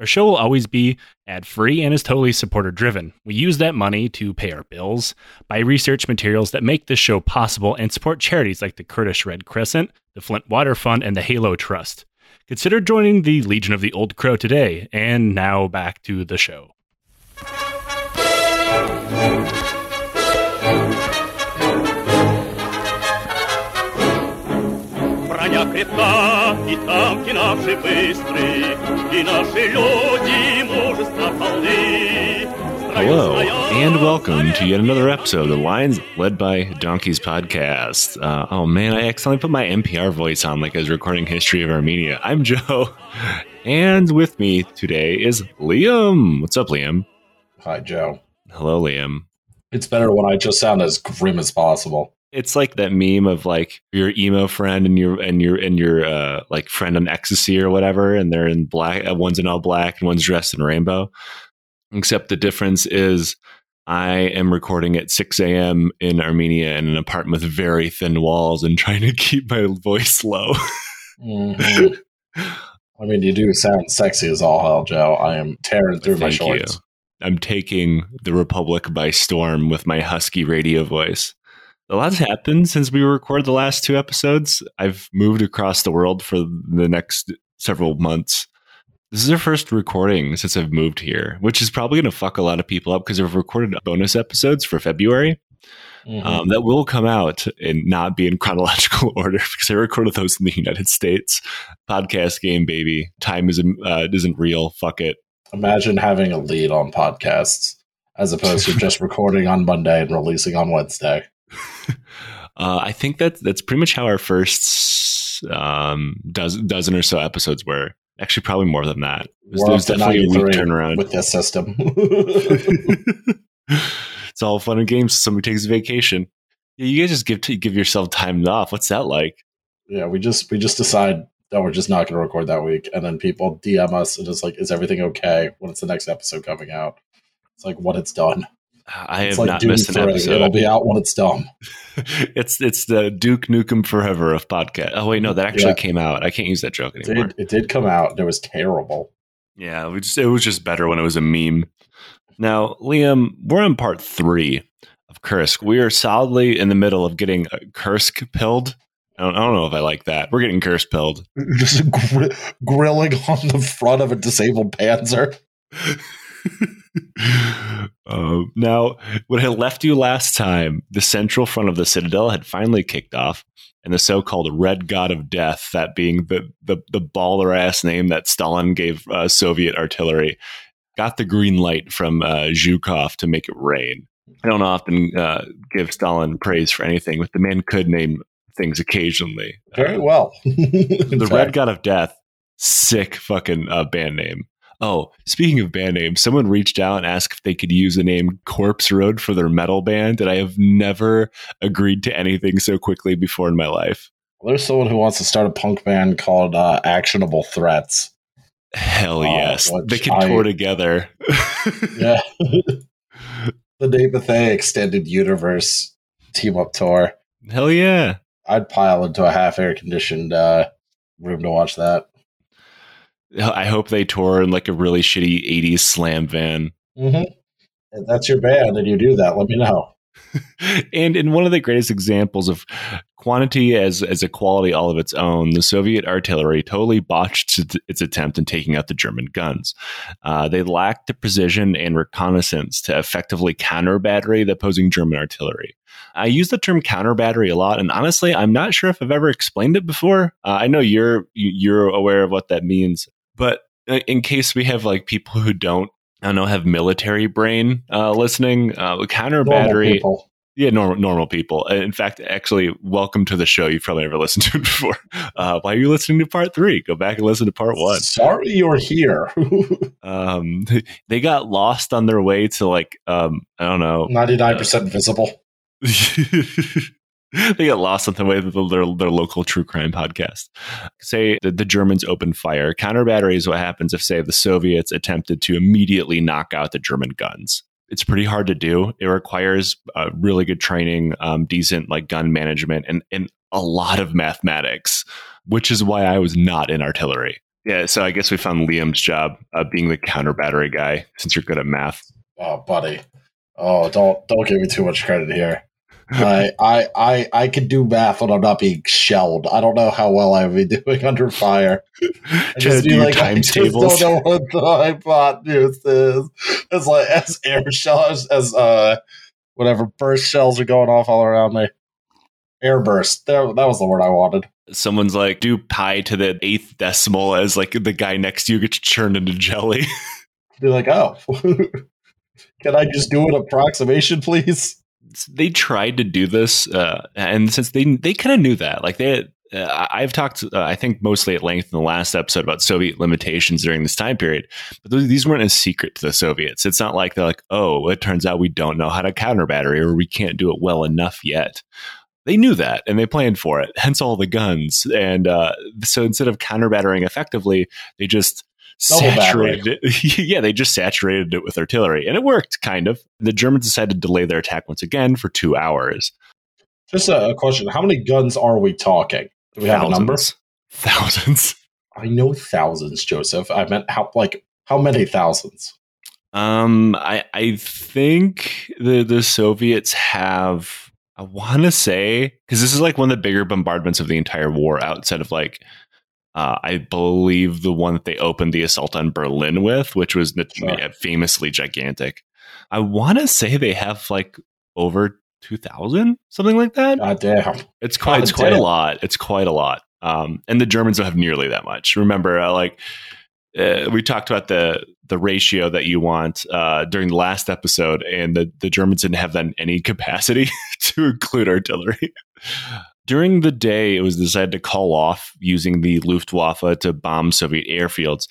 Our show will always be ad free and is totally supporter driven. We use that money to pay our bills, buy research materials that make this show possible, and support charities like the Kurdish Red Crescent, the Flint Water Fund, and the Halo Trust. Consider joining the Legion of the Old Crow today. And now back to the show. Броня крепка, и танки наши быстрые, и наши люди мужества полны. Hello, and welcome to yet another episode of the Lions Led by Donkeys podcast. Uh, oh man, I accidentally put my NPR voice on like I was recording History of Armenia. I'm Joe, and with me today is Liam. What's up, Liam? Hi, Joe. Hello, Liam. It's better when I just sound as grim as possible. It's like that meme of like your emo friend and your and your and your uh, like friend on ecstasy or whatever, and they're in black. Uh, one's in all black and one's dressed in rainbow. Except the difference is I am recording at 6 a.m. in Armenia in an apartment with very thin walls and trying to keep my voice low. Mhm. I mean, you do sound sexy as all hell, Joe. I am tearing through my Thank you. shorts. I'm taking the Republic by storm with my husky radio voice. A lot's happened since we recorded the last two episodes. I've moved across the world for the next several months. This is our first recording since I've moved here, which is probably going to fuck a lot of people up because I've recorded bonus episodes for February Mhm. um, that will come out and not be in chronological order because I recorded those in the United States. Podcast game, baby. Time isn't uh, isn't real. Fuck it. Imagine having a lead on podcasts as opposed to just recording on Monday and releasing on Wednesday. Uh, I think that that's pretty much how our first um, dozen, dozen or so episodes were. Actually, probably more than that. It was, We're there was definitely a week turnaround. with this system. it's all fun and games. Somebody takes a vacation. Yeah, you guys just give give yourself time off. What's that like? yeah, we just we just decide that we're just not going to record that week, and then people DM us and it's like, "Is everything okay? When it's the next episode coming out?" It's like what it's done. I It's have like not Doom missed an 3. It'll be out when it's done. it's it's the Duke Nukem Forever of podcast. Oh wait, no, that actually Yeah. came out. I can't use that joke It anymore. did, it did come out. and It was terrible. Yeah, just, it was just better when it was a meme. Now, Liam, we're on part three of Kursk. We are solidly in the middle of getting uh, Kursk pilled. I don't, I don't know if I like that. We're getting Kursk pilled. Just gr- grilling on the front of a disabled Panzer. um, now, when I left you last time, the central front of the Citadel had finally kicked off, and the so-called Red God of Death, that being the the, the baller ass name that Stalin gave uh, Soviet artillery, got the green light from uh, Zhukov to make it rain. I don't often uh, give Stalin praise for anything, but the man could name things occasionally. Very Uh, well. the Red God of Death, sick fucking uh, band name. Oh, speaking of band names, someone reached out and asked if they could use the name Corpse Road for their metal band, and I have never agreed to anything so quickly before in my life. There's someone who wants to start a punk band called uh, Actionable Threats. Hell Oh, yes, which they can I- tour together. Yeah. the Dave Bethay Extended Universe team up tour. Hell yeah. I'd pile into a half air conditioned uh, room to watch that. I hope they tour in like a really shitty '80s slam van. Mm-hmm. That's your band and you do that, let me know. and in one of the greatest examples of quantity as as a quality all of its own, the Soviet artillery totally botched its- its attempt in taking out the German guns. Uh, they lacked the precision and reconnaissance to effectively counter battery the opposing German artillery. I use the term counter battery a lot, and honestly, I'm not sure if I've ever explained it before. Uh, I know you're you're aware of what that means, but uh, in case we have like people who don't. I don't know, have military brain uh, listening. Uh, counter battery. Yeah, normal normal people. Uh, In fact, actually, welcome to the show. You've probably never listened to it before. Uh, why are you listening to part three? Go back and listen to part one. Sorry you're here. Um, they got lost on their way to like um, I don't know. 99% visible. they get lost on the way to their, their local true crime podcast. Say that the Germans open fire. Counter battery is what happens if, say, the Soviets attempted to immediately knock out the German guns. It's pretty hard to do. It requires uh, really good training, um, decent like gun management, and, and a lot of mathematics, which is why I was not in artillery. Yeah, so I guess we found Liam's job uh, being the counter battery guy since you're good at math. Oh, buddy. Oh, don't don't give me too much credit here. I, I I I can do math when I'm not being shelled. I don't know how well I would be doing under fire. I to do times I just tables. don't know what the hypotenuse is. It's like as air shells as uh whatever burst shells are going off all around me. Air burst. There, that was the word I wanted. Someone's like, do pi to the eighth decimal as like the guy next to you gets churned into jelly. Be like, oh, can I just do an approximation, please? They tried to do this, uh, and since they they kind of knew that, like they, uh, I've talked, uh, I think mostly at length in the last episode about Soviet limitations during this time period, but those, these weren't a secret to the Soviets. It's not like they're like, oh, it turns out we don't know how to counter battery or we can't do it well enough yet. They knew that and they planned for it, hence all the guns. And uh, so instead of counter battering effectively, they just saturated it. yeah, they just saturated it with artillery, and it worked kind of. The Germans decided to delay their attack once again for two hours. Just a, a question: How many guns are we talking? Do we have a number? Thousands. Thousands. I know thousands, Joseph. I meant how like how many thousands? Um, I I think the the Soviets have. I want to say because this is like one of the bigger bombardments of the entire war, outside of like uh, I believe the one that they opened the assault on Berlin with, which was Sure. famously gigantic. I want to say they have like over two thousand, something like that. God damn. It's quite it's God quite a lot. It's quite a lot. Um, and the Germans don't have nearly that much. Remember, uh, like uh, we talked about the the ratio that you want uh, during the last episode, and the the Germans didn't have that in any capacity to include artillery. During the day, it was decided to call off using the Luftwaffe to bomb Soviet airfields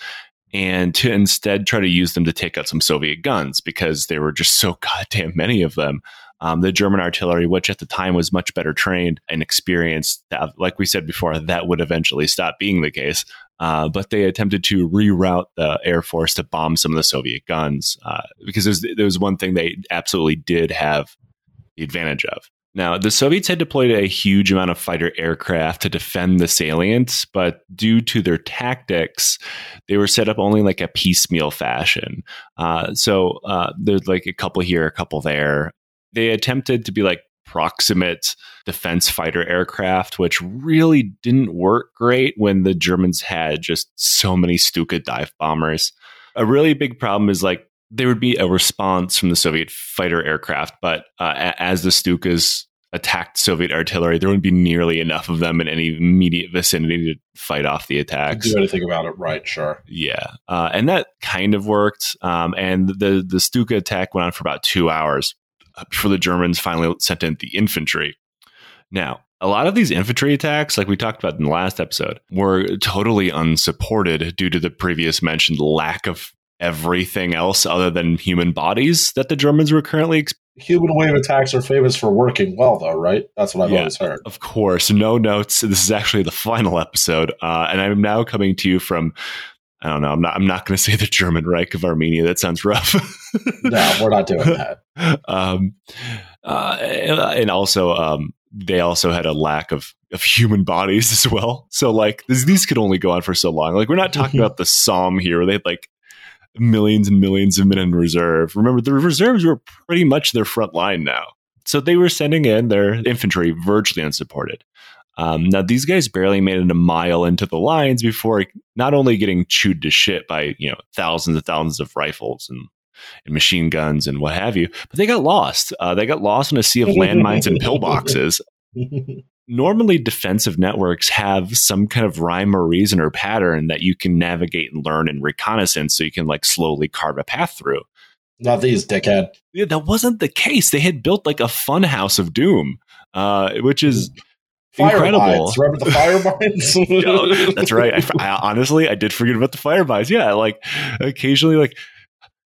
and to instead try to use them to take out some Soviet guns because there were just so goddamn many of them. Um, the German artillery, which at the time was much better trained and experienced, that, like we said before, that would eventually stop being the case. Uh, but they attempted to reroute the Air Force to bomb some of the Soviet guns uh, because there was, there was one thing they absolutely did have the advantage of. Now, the Soviets had deployed a huge amount of fighter aircraft to defend the salient, but due to their tactics, they were set up only like a piecemeal fashion. Uh, so uh, there's like a couple here, a couple there. They attempted to be like proximate defense fighter aircraft, which really didn't work great when the Germans had just so many Stuka dive bombers. A really big problem is like there would be a response from the Soviet fighter aircraft, but uh, as the Stukas attacked Soviet artillery, there wouldn't be nearly enough of them in any immediate vicinity to fight off the attacks. Do anything about it, right? Sure. Yeah, uh, and that kind of worked. Um, and the the Stuka attack went on for about two hours uh, before the Germans finally sent in the infantry. Now, a lot of these infantry attacks, like we talked about in the last episode, were totally unsupported due to the previous mentioned lack of everything else other than human bodies that the Germans were currently Human wave attacks are famous for working well, though, right? That's what I've Yeah. always heard. Of course, no notes. This is actually the final episode, uh, and I'm now coming to you from. I don't know. I'm not. I'm not going to say the German Reich of Armenia. That sounds rough. No, we're not doing that. um, uh, and also, um, they also had a lack of of human bodies as well. So, like, these, these could only go on for so long. Like, we're not talking about the Somme here. Where they had like millions and millions of men in reserve. Remember, the reserves were pretty much their front line now. So they were sending in their infantry virtually unsupported. Um, now these guys barely made it a mile into the lines before not only getting chewed to shit by you know thousands and thousands of rifles and, and machine guns and what have you, but they got lost. Uh, they got lost in a sea of landmines and pillboxes. Normally, defensive networks have some kind of rhyme or reason or pattern that you can navigate and learn in reconnaissance, so you can like slowly carve a path through. not these, dickhead. Yeah, that wasn't the case. They had built like a fun house of doom, uh, which is Fire incredible. mines. Remember the fire mines? Yo, that's right. I, I- honestly, I did forget about the fire mines. Yeah, like occasionally, like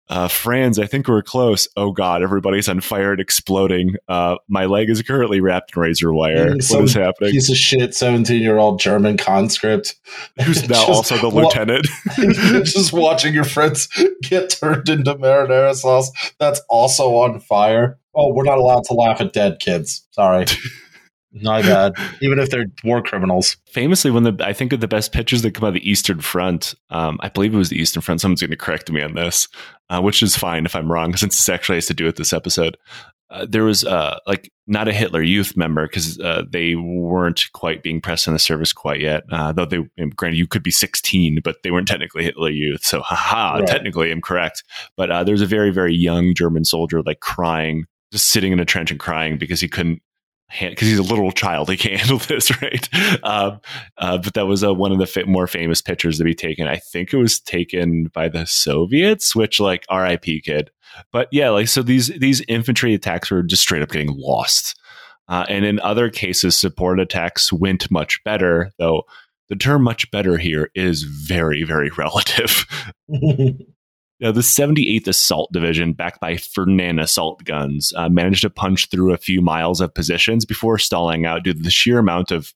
Uh, Franz, I think we're close. Oh God, everybody's on fire and exploding. Uh, my leg is currently wrapped in razor wire. What is happening? Piece of shit, seventeen-year-old German conscript Who's now Just also the wa- lieutenant? just watching your friends get turned into marinara sauce that's also on fire. Oh, we're not allowed to laugh at dead kids. Sorry. My bad. Even if they're war criminals. Famously, one of the I think of the best pictures that come out of the Eastern Front. Um, I believe it was the Eastern Front. Someone's going to correct me on this, uh, which is fine if I'm wrong, since this actually has to do with this episode. Uh, there was uh, like not a Hitler Youth member because uh, they weren't quite being pressed in the service quite yet. Uh, though they, granted, you could be 16, but they weren't technically Hitler Youth. So, haha, Right. technically, I'm correct. But uh, there was a very, very young German soldier like crying, just sitting in a trench and crying because he couldn't because he's a little child, he can't handle this, right? Um, uh, but that was uh, one of the more famous pictures to be taken. I think it was taken by the Soviets, which like R.I.P. kid. But yeah, like so these these infantry attacks were just straight up getting lost, uh, and in other cases, support attacks went much better. Though the term "much better" here is very very relative. Now, the 78th Assault Division, backed by Ferdinand assault guns, uh, managed to punch through a few miles of positions before stalling out due to the sheer amount of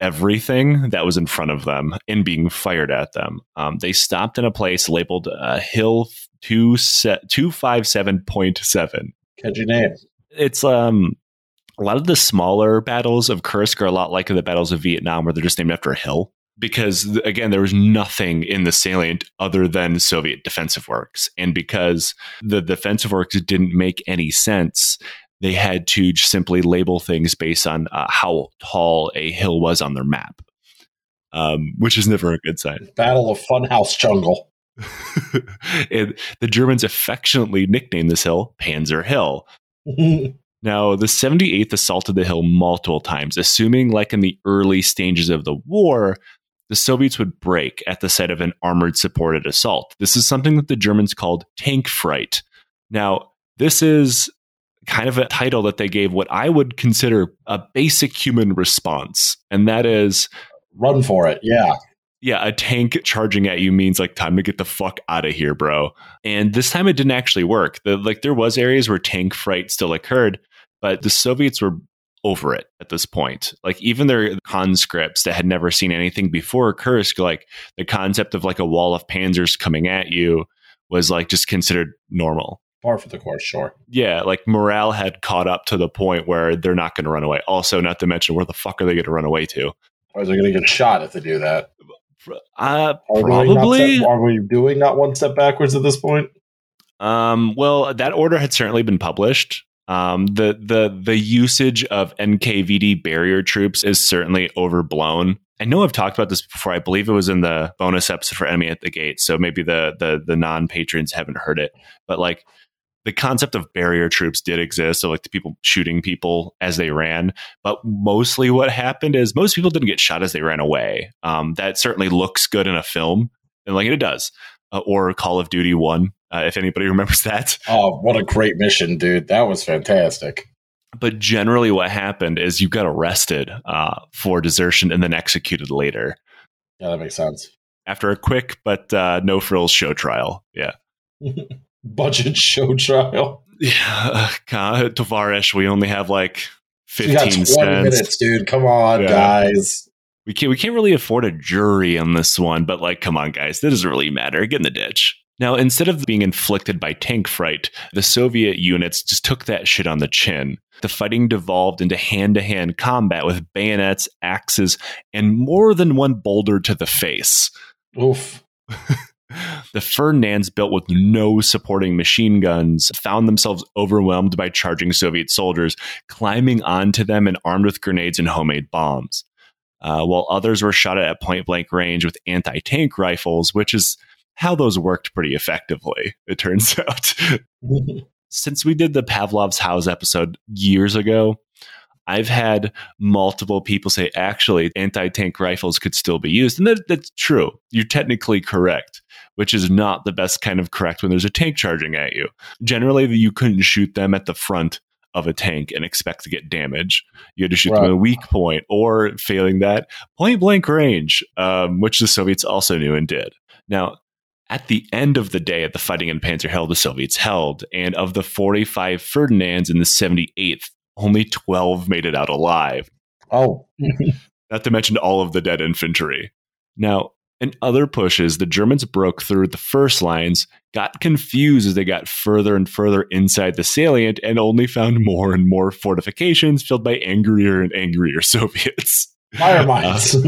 everything that was in front of them and being fired at them. Um, they stopped in a place labeled uh, Hill 2 se- 257.7. Catchy name. It's um, a lot of the smaller battles of Kursk are a lot like the battles of Vietnam, where they're just named after a hill because again there was nothing in the salient other than soviet defensive works. And because the defensive works didn't make any sense they had to just simply label things based on uh, how tall a hill was on their map um, which is never a good sign. Battle of Funhouse Jungle. and the germans affectionately nicknamed this hill panzer hill. Now, the 78th assaulted the hill multiple times, assuming, like in the early stages of the war, the Soviets would break at the sight of an armored supported assault. This is something that the Germans called tank fright. Now, this is kind of a title that they gave what I would consider a basic human response, and that is Run for it. Yeah. yeah, a tank charging at you means like time to get the fuck out of here, bro. And this time it didn't actually work. The, like there was areas where tank fright still occurred, but the Soviets were over it at this point. Like even their conscripts that had never seen anything before Kursk, like the concept of like a wall of panzers coming at you was like just considered normal. Par for the course, sure. Yeah, like morale had caught up to the point where they're not going to run away. Also, not to mention where the fuck are they going to run away to? Or they're going to get shot if they do that. Uh, Are we not probably. are we doing not one step backwards at this point? Um, well, that order had certainly been published. Um, the the the usage of NKVD barrier troops is certainly overblown. I know I've talked about this before. I believe it was in the bonus episode for Enemy at the Gate. So maybe the the the non patrons haven't heard it, but like the concept of barrier troops did exist. So like the people shooting people as they ran, but mostly what happened is most people didn't get shot as they ran away. Um, that certainly looks good in a film, and like it does, uh, or Call of Duty One, uh, if anybody remembers that. Oh, what a great mission, dude. That was fantastic. But generally, what happened is you got arrested uh, for desertion and then executed later Yeah, that makes sense. after a quick but uh, no frills show trial. Yeah. Budget show trial. Yeah. God, Tavares, we only have like You got 15 20 cents. minutes, dude. Come on, Yeah. guys. We can't, we can't really afford a jury on this one, but like, come on, guys, that doesn't really matter. Get in the ditch. Now, instead of being inflicted by tank fright, the Soviet units just took that shit on the chin. The fighting devolved into hand to hand combat with bayonets, axes, and more than one boulder to the face. Oof. the Ferdinands, built with no supporting machine guns, found themselves overwhelmed by charging Soviet soldiers, climbing onto them and armed with grenades and homemade bombs. Uh, while others were shot at point blank range with anti tank rifles, which is how those worked pretty effectively, it turns out. Since we did the Pavlov's House episode years ago, I've had multiple people say actually anti tank rifles could still be used. And that, that's true. You're technically correct, which is not the best kind of correct when there's a tank charging at you. Generally, you couldn't shoot them at the front of a tank and expect to get damage. You had to shoot them at a weak point or failing that, point blank range, um, which the Soviets also knew and did. Now, At the end of the day, at the fighting in Panzer Hill, the Soviets held, and of the 45 Ferdinands in the 78th, only 12 made it out alive. Oh, not to mention all of the dead infantry. Now, in other pushes, the Germans broke through the first lines, got confused as they got further and further inside the salient, and only found more and more fortifications filled by angrier and angrier Soviets. Fire mines.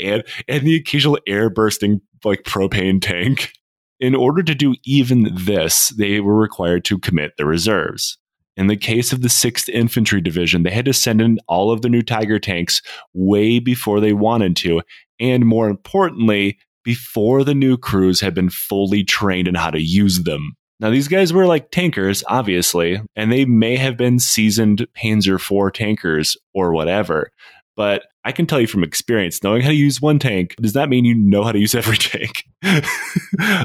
and and the occasional air bursting like propane tank. In order to do even this, they were required to commit the reserves. In the case of the 6th Infantry Division, they had to send in all of the new Tiger tanks way before they wanted to, and more importantly, before the new crews had been fully trained in how to use them. Now, these guys were like tankers, obviously, and they may have been seasoned Panzer IV tankers or whatever. But I can tell you from experience, knowing how to use one tank does not mean you know how to use every tank.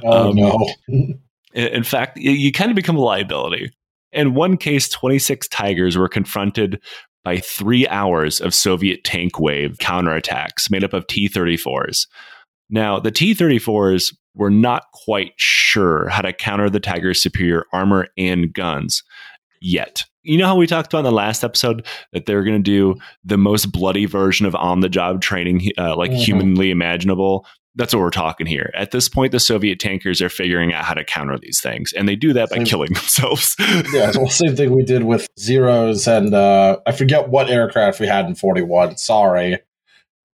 oh Um, no. in- fact, you kind of become a liability. In one case, 26 Tigers were confronted by three hours of Soviet tank wave counterattacks made up of T 34s. Now, the T 34s were not quite sure how to counter the Tiger's superior armor and guns yet. You know how we talked about in the last episode that they're going to do the most bloody version of on the job training, uh, like Mhm. humanly imaginable? That's what we're talking here. At this point, the Soviet tankers are figuring out how to counter these things, and they do that by Same. killing themselves. Yeah, well, same thing we did with zeros and uh, I forget what aircraft we had in 41. Sorry.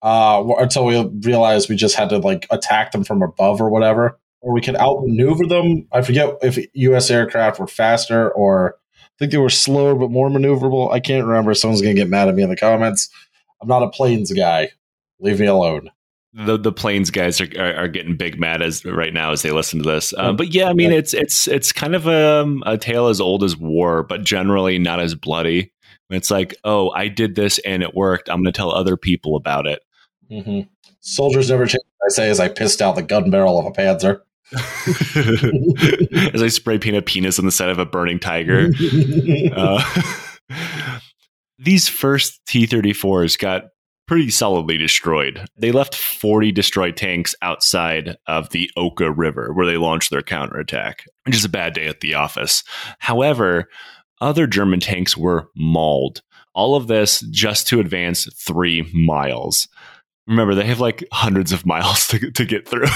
Uh, until we realized we just had to like attack them from above or whatever, or we could outmaneuver them. I forget if U.S. aircraft were faster or think they were slower but more maneuverable. I can't remember. Someone's gonna get mad at me in the comments. I'm not a planes guy. Leave me alone. the the planes guys are, are, are getting big mad as right now as they listen to this. Um, but yeah, I mean it's it's it's kind of a, a tale as old as war, but generally not as bloody. It's like, oh, I did this and it worked. I'm going to tell other people about it. hmm Soldiers never change. what I say as I pissed out the gun barrel of a Panzer. as I spray paint a penis on the side of a burning tiger. Uh, these first T 34s got pretty solidly destroyed. They left 40 destroyed tanks outside of the Oka River where they launched their counterattack, which is a bad day at the office. However, other German tanks were mauled. All of this just to advance three miles. Remember, they have like hundreds of miles to, to get through.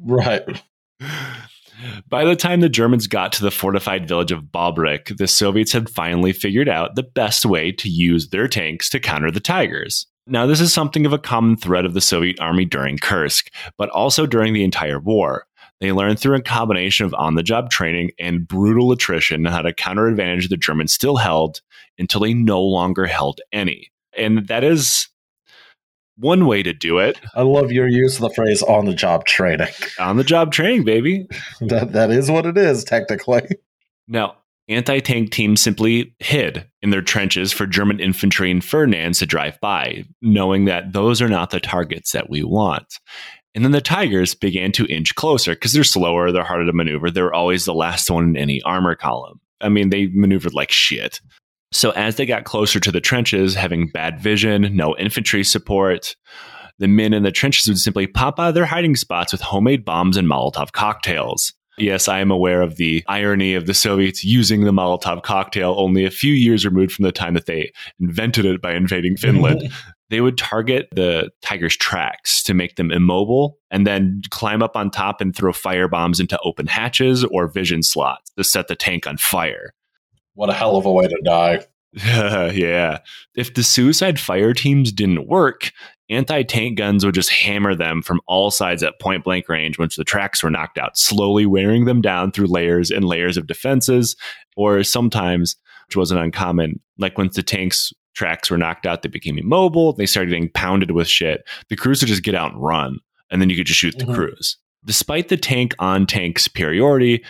right. By the time the Germans got to the fortified village of Bobrek, the Soviets had finally figured out the best way to use their tanks to counter the Tigers. Now, this is something of a common thread of the Soviet army during Kursk, but also during the entire war. They learned through a combination of on the job training and brutal attrition how to counter advantage the Germans still held until they no longer held any. And that is one way to do it I love your use of the phrase on the job training. on the job training, baby. that that is what it is, technically. Now, anti tank teams simply hid in their trenches for German infantry and Ferdinands to drive by, knowing that those are not the targets that we want. And then the Tigers began to inch closer because they're slower, they're harder to maneuver. They're always the last one in any armor column. I mean, they maneuvered like shit. So as they got closer to the trenches, having bad vision, no infantry support, the men in the trenches would simply pop out of their hiding spots with homemade bombs and Molotov cocktails. Yes, I am aware of the irony of the Soviets using the Molotov cocktail only a few years removed from the time that they invented it by invading Finland. they would target the tiger's tracks to make them immobile and then climb up on top and throw fire bombs into open hatches or vision slots to set the tank on fire. What a hell of a way to die. yeah. If the suicide fire teams didn't work, anti tank guns would just hammer them from all sides at point blank range once the tracks were knocked out, slowly wearing them down through layers and layers of defenses. Or sometimes, which wasn't uncommon, like once the tanks tracks were knocked out, they became immobile, they started getting pounded with shit. The crews would just get out and run, and then you could just shoot the Mhm. crews. Despite the tank on tank superiority,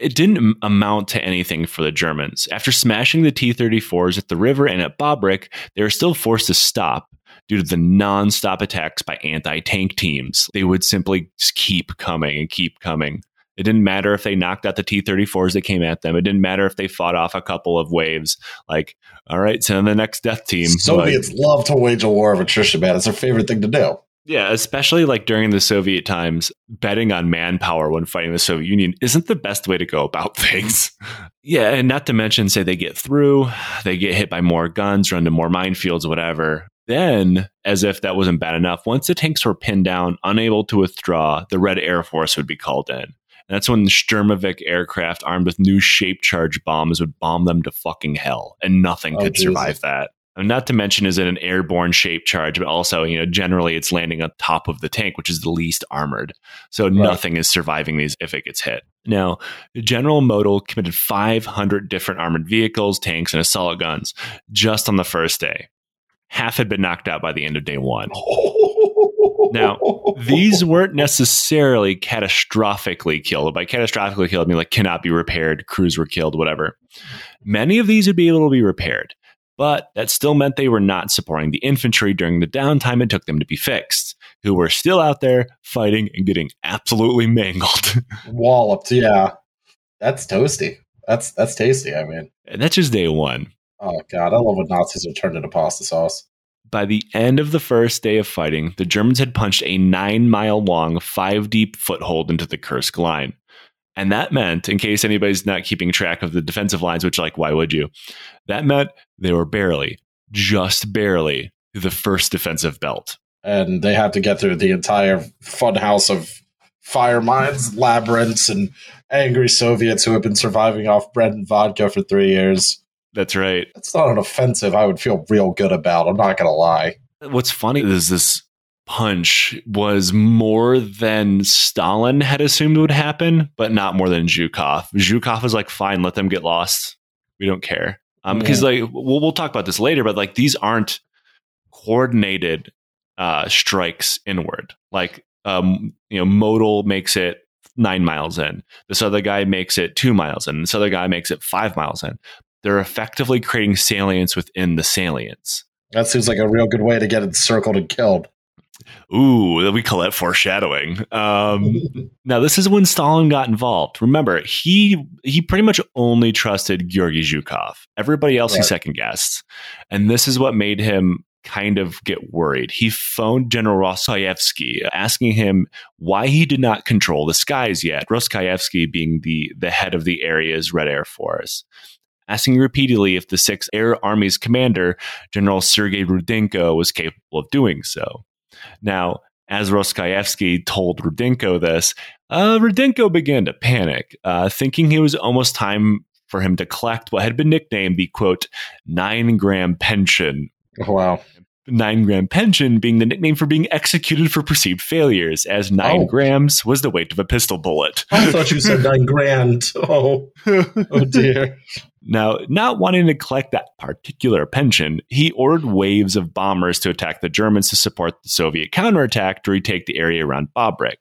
it didn't amount to anything for the Germans. After smashing the T 34s at the river and at Bobrek, they were still forced to stop due to the non stop attacks by anti tank teams. They would simply keep coming and keep coming. It didn't matter if they knocked out the T 34s that came at them. It didn't matter if they fought off a couple of waves. Like, all right, send the next death team. Soviets love to wage a war of attrition, man. It's their favorite thing to do. Yeah, especially like during the Soviet times, betting on manpower when fighting the Soviet Union isn't the best way to go about things. yeah, and not to mention, say they get through, they get hit by more guns, run to more minefields, whatever. Then, as if that wasn't bad enough, once the tanks were pinned down, unable to withdraw, the Red Air Force would be called in. And that's when the Sturmovik aircraft armed with new shape charge bombs would bomb them to fucking hell, and nothing Oh, could Jesus. survive that. Not to mention, is it an airborne shape charge, but also, you know, generally it's landing on top of the tank, which is the least armored. So nothing is surviving these if it gets hit. Now, General Model committed 500 different armored vehicles, tanks, and assault guns just on the first day. Half had been knocked out by the end of day one. Now, These weren't necessarily catastrophically killed. By catastrophically killed, I mean like cannot be repaired, crews were killed, whatever. Many of these would be able to be repaired, but that still meant they were not supporting the infantry during the downtime it took them to be fixed, who were still out there fighting and getting absolutely mangled. walloped. Yeah, that's toasty. That's that's tasty. I mean, and that's just day one. oh god, I love when Nazis are turned into pasta sauce. By the end of the first day of fighting, the Germans had punched a nine mile long, five deep foothold into the Kursk line. And that meant, in case anybody's not keeping track of the defensive lines, which, like, why would you? That meant they were barely, just barely, the first defensive belt. and they had to get through the entire funhouse of fire mines, labyrinths, and angry Soviets who have been surviving off bread and vodka for three years. That's right. That's not an offensive I would feel real good about. I'm not gonna lie. What's funny is this punch was more than Stalin had assumed would happen, but not more than Zhukov. Zhukov was like, fine, let them get lost. We don't care. Um, because like we'll, we'll talk about this later, but like these aren't coordinated uh, strikes inward. Like um, you know, Model makes it nine miles in. This other guy makes it two miles in. This other guy makes it five miles in. They're effectively creating salients within the salience. That seems like a real good way to get it circled and killed. Ooh, we call that foreshadowing. Um, now, this is when Stalin got involved. Remember, he he pretty much only trusted Georgy Zhukov. Everybody else he second guessed, and this is what made him kind of get worried. He phoned General Roskoyevsky, asking him why he did not control the skies yet. Roskoyevsky being the the head of the area's Red Air Force. Asking repeatedly if the Sixth Air Army's commander, General Sergei Rudenko, was capable of doing so. Now, as Roskoyevsky told Rudenko this, uh, Rudenko began to panic, uh, thinking it was almost time for him to collect what had been nicknamed the quote, nine gram pension. Oh, wow. Nine gram pension being the nickname for being executed for perceived failures, as nine Oh. grams was the weight of a pistol bullet. I thought you said nine grand. Oh, oh dear. Now, not wanting to collect that particular pension, he ordered waves of bombers to attack the Germans to support the Soviet counterattack to retake the area around Bobrick.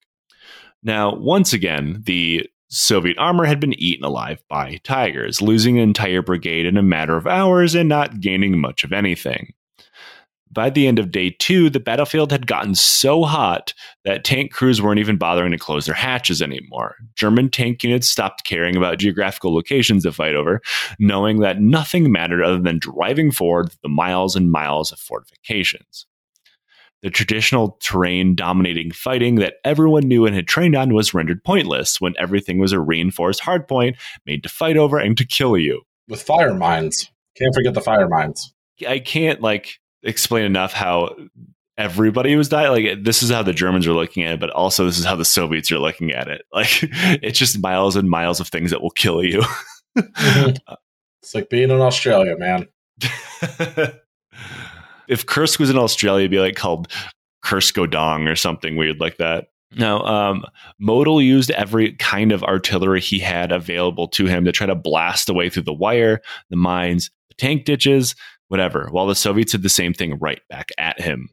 Now, once again, the Soviet armor had been eaten alive by tigers, losing an entire brigade in a matter of hours and not gaining much of anything. By the end of day two, the battlefield had gotten so hot that tank crews weren't even bothering to close their hatches anymore. German tank units stopped caring about geographical locations to fight over, knowing that nothing mattered other than driving forward the miles and miles of fortifications. The traditional terrain dominating fighting that everyone knew and had trained on was rendered pointless when everything was a reinforced hardpoint made to fight over and to kill you. With fire mines. Can't forget the fire mines. I can't like explain enough how everybody was dying. Like this is how the Germans are looking at it, but also this is how the Soviets are looking at it. Like it's just miles and miles of things that will kill you. It's like being in Australia, man. if Kursk was in Australia, it'd be like called Kursk-Godong or something weird like that. Now, um, Model used every kind of artillery he had available to him to try to blast away through the wire, the mines, the tank ditches, whatever, while the Soviets did the same thing right back at him.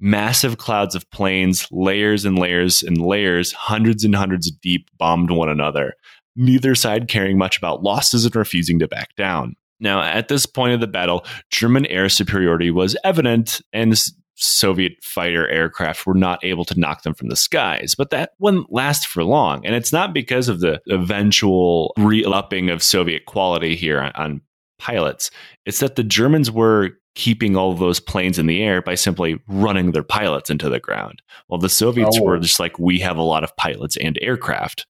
Massive clouds of planes, layers and layers and layers, hundreds and hundreds deep, bombed one another, neither side caring much about losses and refusing to back down. Now, at this point of the battle, German air superiority was evident, and Soviet fighter aircraft were not able to knock them from the skies. But that wouldn't last for long. And it's not because of the eventual re upping of Soviet quality here on, on pilots. It's that the Germans were keeping all of those planes in the air by simply running their pilots into the ground. While the Soviets Oh. were just like, we have a lot of pilots and aircraft.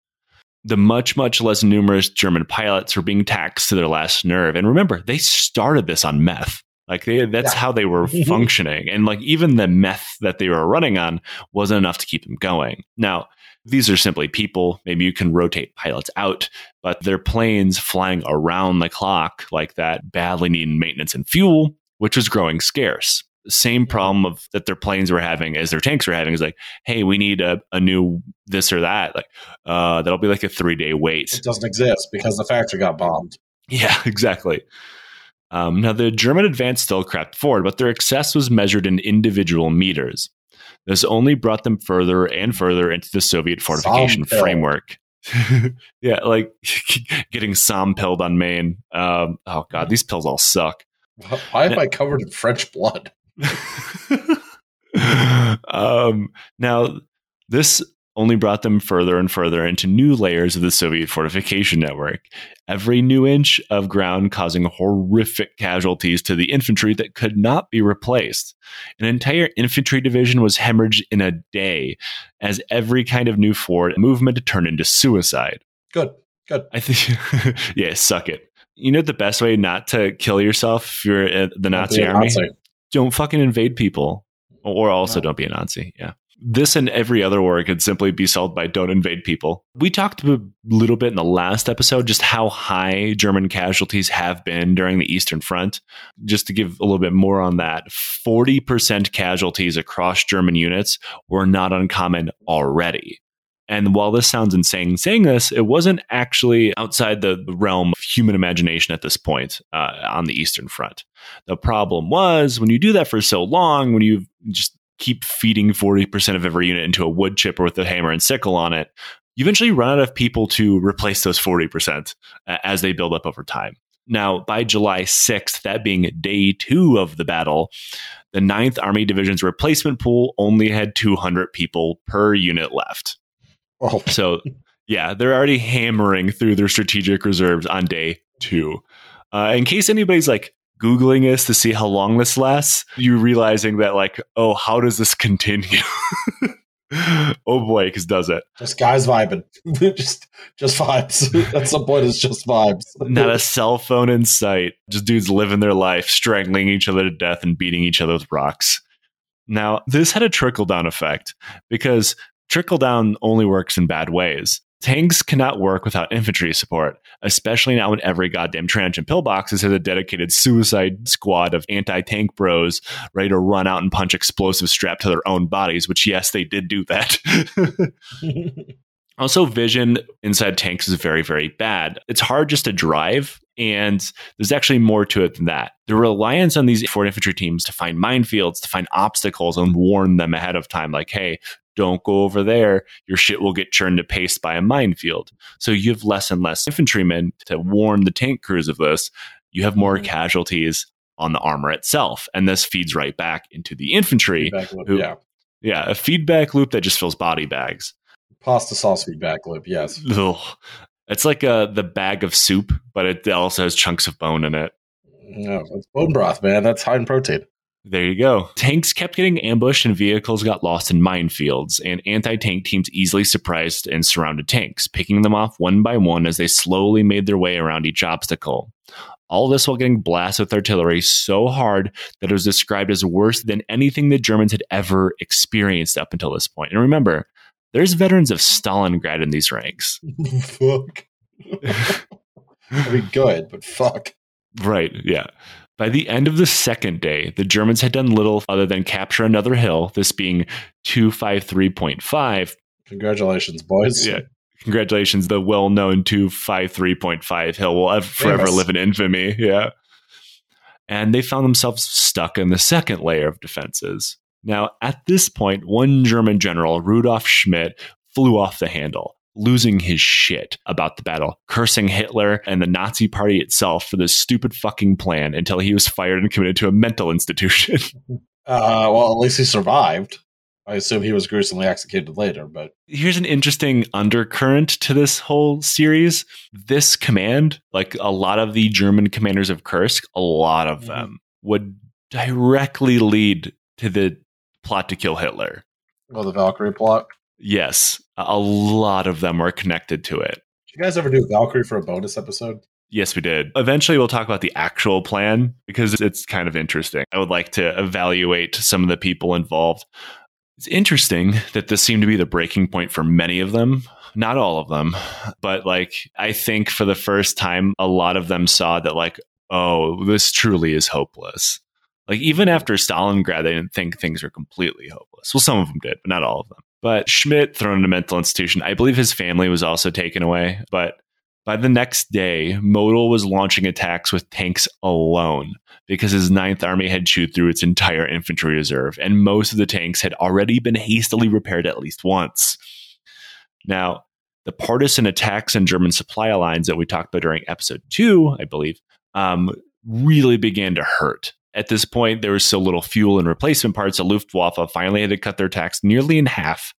The much, much less numerous German pilots were being taxed to their last nerve. And remember, they started this on meth. Like they, that's Yeah. how they were functioning. And like even the meth that they were running on wasn't enough to keep them going. Now, these are simply people. Maybe you can rotate pilots out, but their planes flying around the clock like that badly needing maintenance and fuel, which was growing scarce. The same problem of that their planes were having as their tanks were having is like, hey, we need a, a new this or that. Like, uh, that'll be like a three day wait. It doesn't exist because the factory got bombed. Yeah, exactly. Um, now, the German advance still crept forward, but their excess was measured in individual meters. This only brought them further and further into the Soviet fortification framework. yeah, like getting Somme pilled on Maine. Um, oh, God, these pills all suck. Why am I covered in French blood? um, now, this only brought them further and further into new layers of the Soviet fortification network. Every new inch of ground causing horrific casualties to the infantry that could not be replaced. An entire infantry division was hemorrhaged in a day as every kind of new forward movement turned into suicide. Good, good. I think, yeah, suck it. You know the best way not to kill yourself if you're uh, the Nazi Don't be a army? Nazi. don't fucking invade people or also No. don't be a nazi yeah this and every other war could simply be solved by don't invade people. We talked a little bit in the last episode just how high german casualties have been during the eastern front. Just to give a little bit more on that 40% casualties across german units were not uncommon already. And while this sounds insane saying this, it wasn't actually outside the realm of human imagination at this point uh, on the Eastern Front. The problem was when you do that for so long, when you've just keep feeding 40% of every unit into a wood chipper with a hammer and sickle on it, you eventually run out of people to replace those 40% as they build up over time. Now, by July 6th, that being day two of the battle, the 9th Army Division's replacement pool only had 200 people per unit left. Oh, So, yeah, they're already hammering through their strategic reserves on day two. Uh, in case anybody's like Googling this to see how long this lasts, you realizing that, like, oh, how does this continue? oh boy, because does it. just guys vibing. just just vibes. At some point, it's just vibes. Not a cell phone in sight. Just dudes living their life, strangling each other to death and beating each other with rocks. Now, this had a trickle down effect because trickle down only works in bad ways. Tanks cannot work without infantry support, especially now when every goddamn trench and pillboxes has a dedicated suicide squad of anti tank bros ready to run out and punch explosives strapped to their own bodies, which, yes, they did do that. Also, vision inside tanks is very, very bad. It's hard just to drive, and there's actually more to it than that. The reliance on these forward infantry teams to find minefields, to find obstacles, and warn them ahead of time, like, hey, don't go over there. Your shit will get churned to paste by a minefield. So you have less and less infantrymen to warn the tank crews of this. You have more Mhm. casualties on the armor itself. And this feeds right back into the infantry. Loop, Who- yeah. Yeah, a feedback loop that just fills body bags. Pasta sauce feedback loop. Yes. Ugh. It's like uh, the bag of soup, but it also has chunks of bone in it. No, it's bone broth, man. That's high in protein. There you go. Tanks kept getting ambushed and vehicles got lost in minefields, and anti tank teams easily surprised and surrounded tanks, picking them off one by one as they slowly made their way around each obstacle. All this while getting blasted with artillery so hard that it was described as worse than anything the Germans had ever experienced up until this point. And remember, there's veterans of Stalingrad in these ranks. fuck. I mean, good, but fuck. Right, yeah. By the end of the second day, the Germans had done little other than capture another hill, this being 253.5. Congratulations, boys. Yeah. Congratulations, the well known 253.5 hill will ever, forever live in infamy. Yeah. And they found themselves stuck in the second layer of defenses. Now, at this point, one German general, Rudolf Schmidt, flew off the handle, losing his shit about the battle, cursing Hitler and the Nazi party itself for this stupid fucking plan until he was fired and committed to a mental institution. Uh, well, at least he survived. I assume he was gruesomely executed later, but Here's an interesting undercurrent to this whole series. This command, like a lot of the German commanders of Kursk, a lot of Mhm. them would directly lead to the plot to kill Hitler. well, the Valkyrie plot. Yes, a lot of them are connected to it. Did you guys ever do Valkyrie for a bonus episode? Yes, we did. Eventually, we'll talk about the actual plan because it's kind of interesting. I would like to evaluate some of the people involved. It's interesting that this seemed to be the breaking point for many of them. Not all of them, but like, I think for the first time, a lot of them saw that, like, oh, this truly is hopeless. Like, even after Stalingrad, they didn't think things were completely hopeless. Well, some of them did, but not all of them. But Schmidt thrown in a mental institution. I believe his family was also taken away, but by the next day, Model was launching attacks with tanks alone because his Ninth Army had chewed through its entire infantry reserve, and most of the tanks had already been hastily repaired at least once. Now, the partisan attacks on German supply lines that we talked about during episode two, I believe, um, really began to hurt. At this point, there was so little fuel and replacement parts that Luftwaffe finally had to cut their attacks nearly in half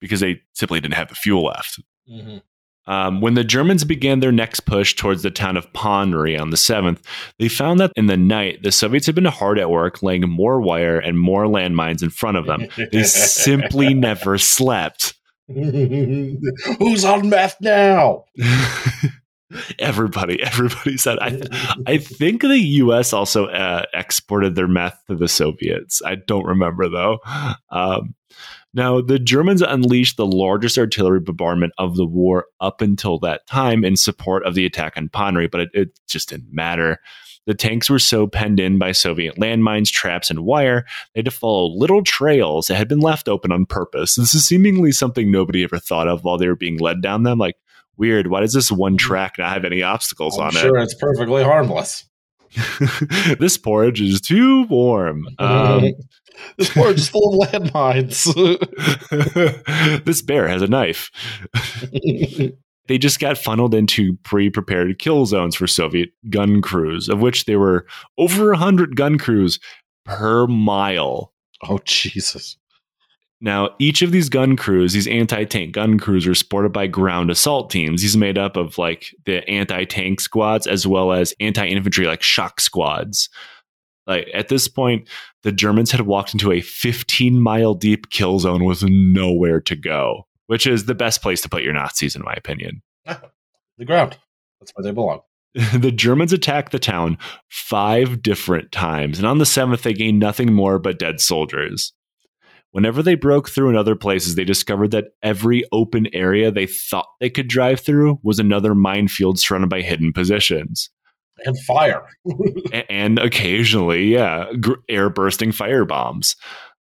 because they simply didn't have the fuel left. Mm-hmm. Um, when the Germans began their next push towards the town of Ponyri on the 7th, they found that in the night, the Soviets had been hard at work laying more wire and more landmines in front of them. They simply never slept. Who's on meth now? everybody, everybody said. I, I think the U.S. also uh, exported their meth to the Soviets. I don't remember though. Um, now, the Germans unleashed the largest artillery bombardment of the war up until that time in support of the attack on Ponyri, but it, it just didn't matter. The tanks were so penned in by Soviet landmines, traps, and wire, they had to follow little trails that had been left open on purpose. This is seemingly something nobody ever thought of while they were being led down them. Like, weird, why does this one track not have any obstacles I'm on sure it's perfectly harmless. this porridge is too warm. Um, this porridge is full of landmines. this bear has a knife. They just got funneled into pre prepared kill zones for Soviet gun crews, of which there were over 100 gun crews per mile. oh Jesus! Now, each of these gun crews, these anti tank gun crews, are supported by ground assault teams. These are made up of like the anti tank squads as well as anti infantry, like shock squads. Like at this point, the Germans had walked into a 15 mile deep kill zone with nowhere to go, which is the best place to put your Nazis, in my opinion. The ground. That's where they belong. the Germans attacked the town five different times, and on the seventh, they gained nothing more but dead soldiers. Whenever they broke through in other places, they discovered that every open area they thought they could drive through was another minefield surrounded by hidden positions. And fire. And occasionally, yeah, air bursting fire bombs.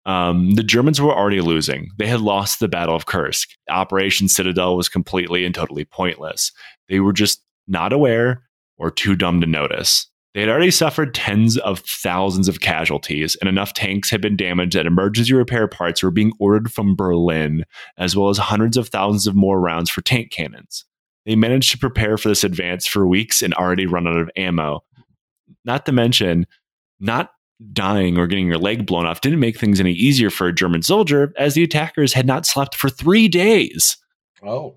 Um, the Germans were already losing. They had lost the Battle of Kursk. Operation Citadel was completely and totally pointless. They were just not aware or too dumb to notice. They had already suffered tens of thousands of casualties, and enough tanks had been damaged that emergency repair parts were being ordered from Berlin, as well as hundreds of thousands of more rounds for tank cannons. They managed to prepare for this advance for weeks and already run out of ammo. Not to mention, not dying or getting your leg blown off didn't make things any easier for a German soldier, as the attackers had not slept for three days. Oh.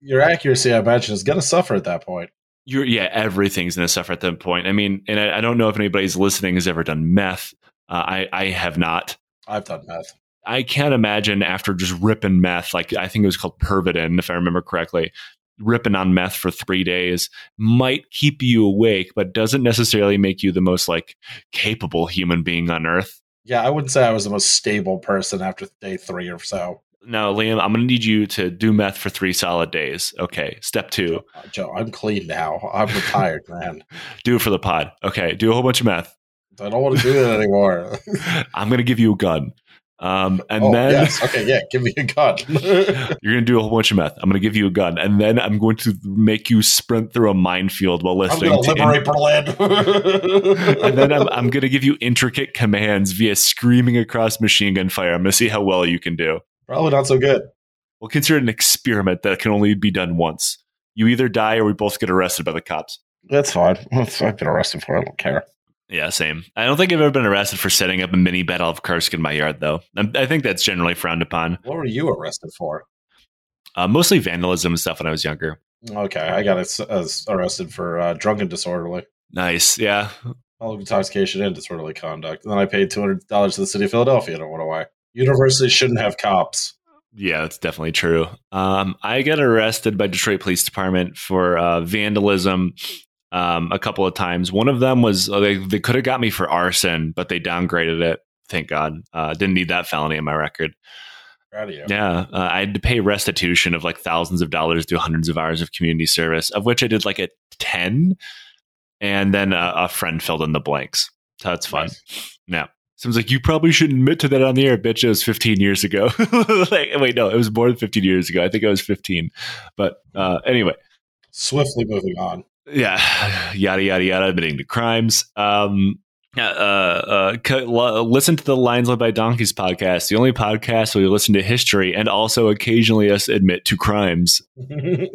Your accuracy, I imagine, is going to suffer at that point. You're, yeah, everything's going to suffer at that point. I mean, and I, I don't know if anybody's listening has ever done meth. Uh, I, I have not. I've done meth. I can't imagine after just ripping meth, like I think it was called Pervitin, if I remember correctly, ripping on meth for three days might keep you awake, but doesn't necessarily make you the most like capable human being on earth. Yeah, I wouldn't say I was the most stable person after day three or so. Now, Liam, I'm going to need you to do meth for three solid days. Okay. Step two, Uh, Joe, I'm clean now. I'm retired, man. do it for the pod. Okay. Do a whole bunch of meth. I don't want to do that anymore. I'm going to give you a gun. Um, and oh, then yes. Okay, yeah, give me a gun. you're going to do a whole bunch of meth. I'm going to give you a gun. And then I'm going to make you sprint through a minefield while listening. I'm listening going to to. liberate Berlin. and then I'm, I'm going to give you intricate commands via screaming across machine gun fire. I'm going to see how well you can do. Probably not so good. We'll consider it an experiment that can only be done once. You either die or we both get arrested by the cops. That's fine. I've been arrested for. it. I don't care. Yeah, same. I don't think I've ever been arrested for setting up a mini battle of Kursk in my yard, though. I, I think that's generally frowned upon. What were you arrested for? Uh, mostly vandalism and stuff when I was younger. Okay, I got arrested for uh, and disorderly, Nice. Yeah. public intoxication, and disorderly conduct. And then I paid two hundred dollars to the city of Philadelphia and it went away. Universities shouldn't have cops. Yeah, that's definitely true. Um, I got arrested by Detroit Police Department for uh, vandalism um, a couple of times. One of them was uh, they, they could have got me for arson, but they downgraded it. Thank God. Uh, didn't need that felony on my record. Yeah, uh, I had to pay restitution of like thousands of dollars, do hundreds of hours of community service, of which I did like a 10. And then a, a friend filled in the blanks. So that's fun. Nice. Yeah. Someone's like, you probably shouldn't admit to that on the air, bitch. It was 15 years ago. like, wait, no, it was more than 15 years ago. I think I was 15. But uh, anyway, Swiftly moving on. yeah, yada, yada, yada, admitting to crimes. Um, uh, uh, l- listen to the Lions Led by Donkeys podcast, the only podcast where you listen to history and also occasionally us admit to crimes.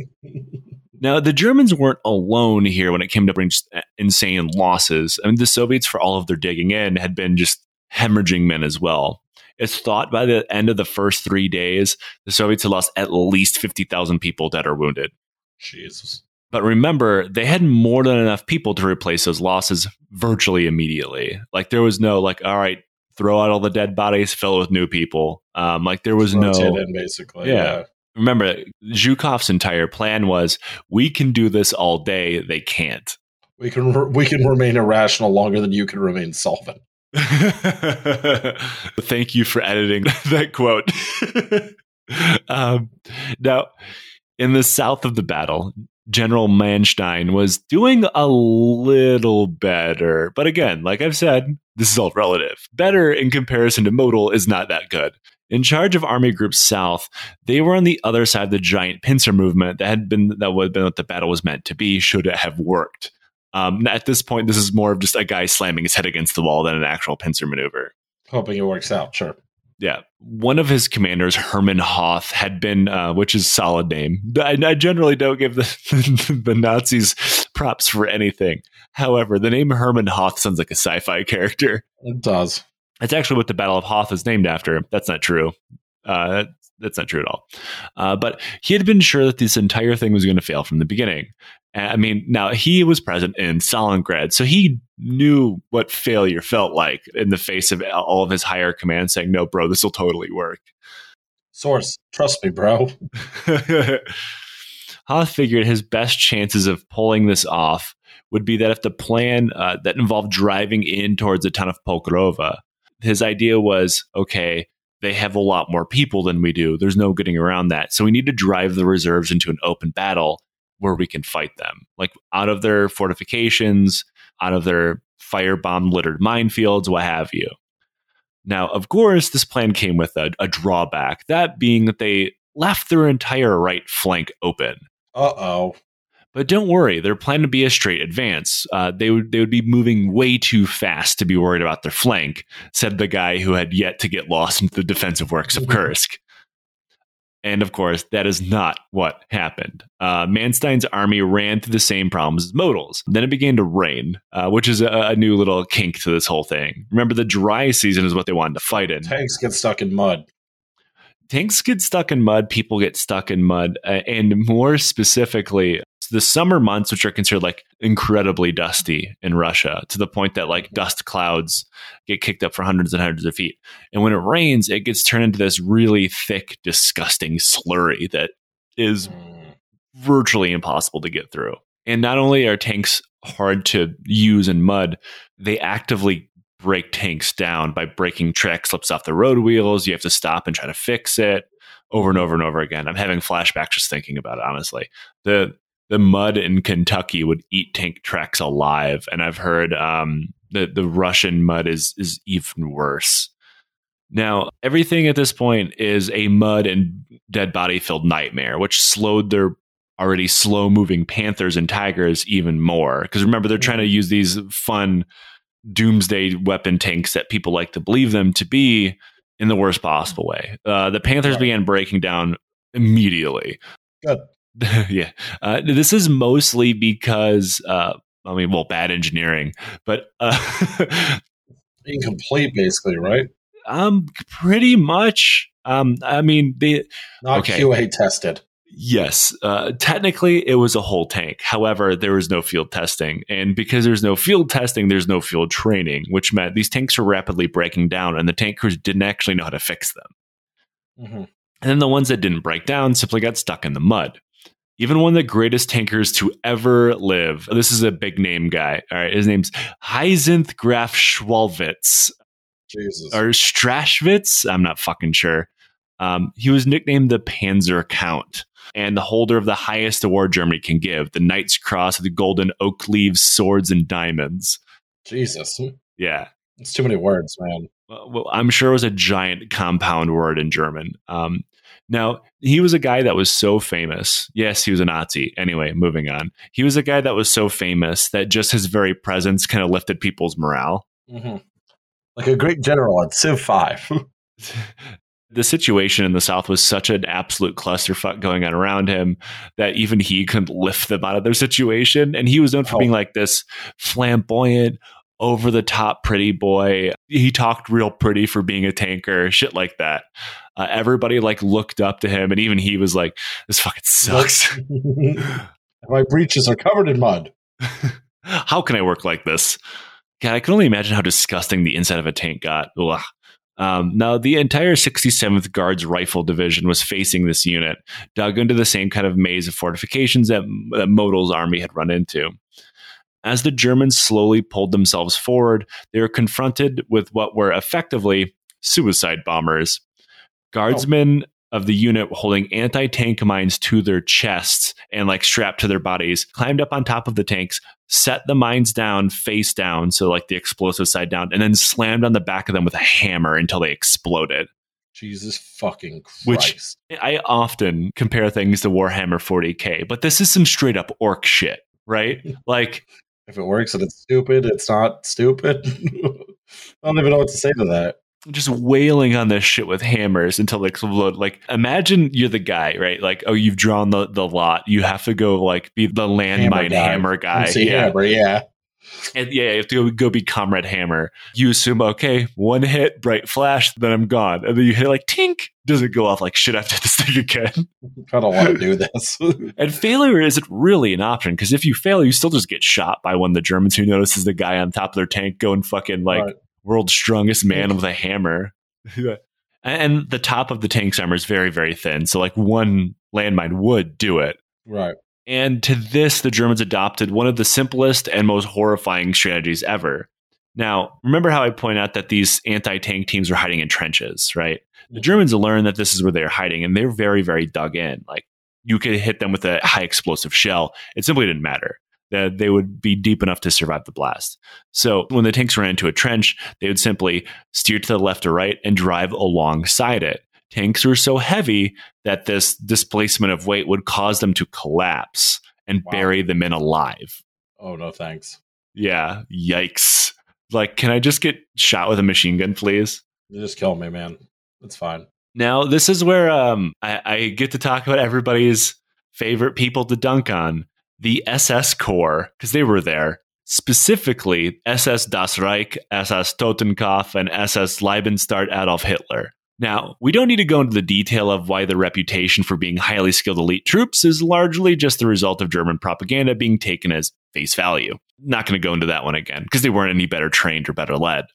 Now, the Germans weren't alone here when it came to bring just insane losses. I mean, the Soviets, for all of their digging in, had been just hemorrhaging men as well. It's thought by the end of the first three days, the Soviets had lost at least 50,000 people dead or wounded. Jesus. But remember, they had more than enough people to replace those losses virtually immediately. Like, there was no, like, all right, throw out all the dead bodies, fill it with new people. Um, like, there was no Rotate in, basically. Yeah. Yeah. remember Zhukov's entire plan was we can do this all day they can't We can we can remain irrational longer than you can remain solvent. thank you for editing that quote. Um, now in the south of the battle general Manstein was doing a little better. But again like i've said this is all relative. Better in comparison to Model is not that good. In charge of Army Group South, they were on the other side of the giant pincer movement that had been that would have been what the battle was meant to be should it have worked. Um, at this point, this is more of just a guy slamming his head against the wall than an actual pincer maneuver. Hoping it works out. Sure. Yeah, one of his commanders, Hermann Hoth, had been, uh, which is solid name. I, I generally don't give the, the Nazis props for anything. However, the name Hermann Hoth sounds like a sci-fi character. It does. It's actually what the Battle of Hoth is named after. That's not true. Uh, that's not true at all. Uh, but he had been sure that this entire thing was going to fail from the beginning. I mean, now he was present in Stalingrad, so he knew what failure felt like in the face of all of his higher command saying, "No, bro, this will totally work." Source. Trust me, bro. Hoth figured his best chances of pulling this off would be that if the plan uh, that involved driving in towards the town of Pokrova, his idea was okay, they have a lot more people than we do. There's no getting around that. So we need to drive the reserves into an open battle where we can fight them, like out of their fortifications, out of their firebomb littered minefields, what have you. Now, of course, this plan came with a, a drawback, that being that they left their entire right flank open. Uh oh. But don't worry, their plan to be a straight advance. Uh, they would they would be moving way too fast to be worried about their flank," said the guy who had yet to get lost into the defensive works of Kursk. And of course, that is not what happened. Uh, Manstein's army ran through the same problems as Model's. Then it began to rain, uh, which is a, a new little kink to this whole thing. Remember, the dry season is what they wanted to fight in. Tanks get stuck in mud. Tanks get stuck in mud, people get stuck in mud, uh, and more specifically, the summer months, which are considered like incredibly dusty in Russia, to the point that like dust clouds get kicked up for hundreds and hundreds of feet. And when it rains, it gets turned into this really thick, disgusting slurry that is virtually impossible to get through. And not only are tanks hard to use in mud, they actively break tanks down by breaking track slips off the road wheels. You have to stop and try to fix it over and over and over again. I'm having flashbacks just thinking about it, honestly. The the mud in Kentucky would eat tank tracks alive, and I've heard um, the the Russian mud is is even worse. Now, everything at this point is a mud and dead body filled nightmare, which slowed their already slow moving panthers and tigers even more. Because remember, they're trying to use these fun doomsday weapon tanks that people like to believe them to be in the worst possible way. Uh, the panthers began breaking down immediately. Good. yeah. Uh, this is mostly because uh, I mean, well, bad engineering, but uh, Incomplete, basically, right? um, pretty much. Um, I mean, the Not Okay. QA tested. Yes, uh, technically it was a whole tank. However, there was no field testing, and because there's no field testing, there's no field training, which meant these tanks were rapidly breaking down, and the tank crews didn't actually know how to fix them. hmm And then the ones that didn't break down simply got stuck in the mud. Even one of the greatest tankers to ever live. This is a big name guy. All right, his name's Hyazinth Graf Schwalwitz Jesus. or Strashwitz. I'm not fucking sure. Um, he was nicknamed the Panzer Count and the holder of the highest award Germany can give, the Knight's Cross of the Golden Oak Leaves, Swords, and Diamonds. Jesus. Yeah. It's too many words, man. Well, well, I'm sure it was a giant compound word in German. Um, now, he was a guy that was so famous. Yes, he was a Nazi. Anyway, moving on. He was a guy that was so famous that just his very presence kind of lifted people's morale. hmm Like a great general at Civ 5. the situation in the South was such an absolute clusterfuck going on around him that even he couldn't lift them out of their situation. And he was known for Oh. being like this flamboyant, over the top pretty boy. He talked real pretty for being a tanker, shit like that. Uh, everybody like looked up to him, and even he was like, "This fucking sucks." My breeches are covered in mud. how can I work like this? God, I can only imagine how disgusting the inside of a tank got. Ugh. Um, now, the entire 67th Guards Rifle Division was facing this unit, dug into the same kind of maze of fortifications that, that Model's army had run into. As the Germans slowly pulled themselves forward, they were confronted with what were effectively suicide bombers. Guardsmen of the unit holding anti tank mines to their chests and like strapped to their bodies climbed up on top of the tanks, set the mines down face down, so like the explosive side down, and then slammed on the back of them with a hammer until they exploded. Jesus fucking Christ. Which-. I often compare things to Warhammer 40k, but this is some straight up orc shit, right? Like, if it works and it's stupid, it's not stupid. I don't even know what to say to that. Just wailing on this shit with hammers until they explode. Like, imagine you're the guy, right? Like, oh, you've drawn the, the lot. You have to go, like, be the landmine hammer guy. MC Yeah. Hammer, yeah. And yeah, you have to go, go be Comrade Hammer. You assume, okay, one hit, bright flash, then I'm gone. And then you hit like tink, doesn't go off like shit. To this thing again. I don't want to do this. And failure isn't really an option because if you fail, you still just get shot by one of the Germans who notices the guy on top of their tank going fucking like Right. World's strongest man with a hammer. and the top of the tank's armor is very, very thin. So like one landmine would do it. right. And to this, the Germans adopted one of the simplest and most horrifying strategies ever. Now, remember how I point out that these anti tank teams were hiding in trenches, right? The mm-hmm. Germans learned that this is where they're hiding, and they're very, very dug in. Like you could hit them with a high explosive shell, it simply didn't matter. That they would be deep enough to survive the blast. So when the tanks ran into a trench, they would simply steer to the left or right and drive alongside it. Tanks were so heavy that this displacement of weight would cause them to collapse and Wow. bury the men alive. Oh, no thanks. Yeah, yikes. Like, can I just get shot with a machine gun, please? You just kill me, man. It's fine. Now, this is where um, I, I get to talk about everybody's favorite people to dunk on the SS Corps, because they were there. Specifically, SS Das Reich, SS Totenkopf, and SS Leibstandarte Adolf Hitler. Now, we don't need to go into the detail of why the reputation for being highly skilled elite troops is largely just the result of German propaganda being taken as face value. Not going to go into that one again, because they weren't any better trained or better led.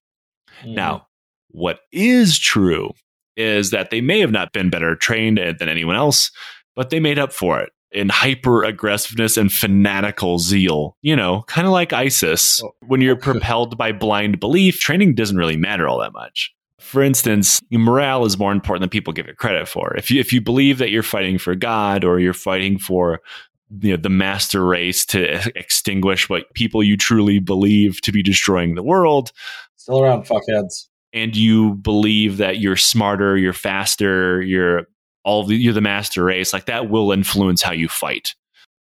Hmm. Now, what is true is that they may have not been better trained than anyone else, but they made up for it in hyper aggressiveness and fanatical zeal. You know, kind of like ISIS. Oh. When you're propelled by blind belief, training doesn't really matter all that much. For instance, morale is more important than people give it credit for. If you if you believe that you're fighting for God or you're fighting for you know the master race to extinguish what people you truly believe to be destroying the world, Still around, fuckheads. and you believe that you're smarter, you're faster, you're all the, you're the master race, like that will influence how you fight.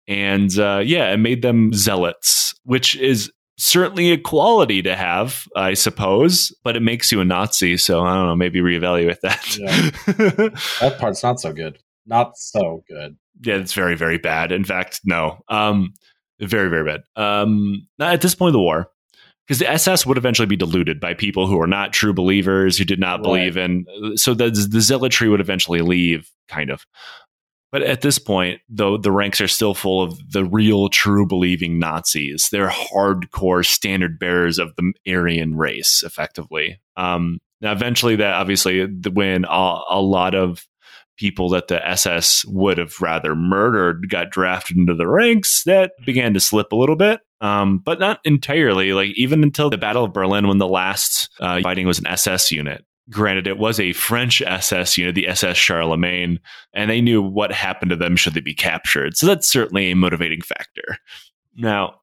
And uh, yeah, it made them zealots, which is certainly a quality to have, I suppose, but it makes you a Nazi. So I don't know, maybe reevaluate that. Yeah, That part's not so good. Not so good. yeah it's very, very bad. In fact, no. Um, Very, very bad. Um, at this point of the war, because the SS would eventually be diluted by people who are not true believers, who did not Right. believe in. So the, the zealotry would eventually leave, kind of. But at this point, though, the ranks are still full of the real, true believing Nazis. They're hardcore standard bearers of the Aryan race, effectively. Um, now, eventually, that obviously, when a, a lot of people that the SS would have rather murdered got drafted into the ranks, that began to slip a little bit. Um, but not entirely. Like even until the Battle of Berlin, when the last uh, fighting was an SS unit. Granted, it was a French SS unit, the SS Charlemagne, and they knew what happened to them should they be captured. So that's certainly a motivating factor. Now,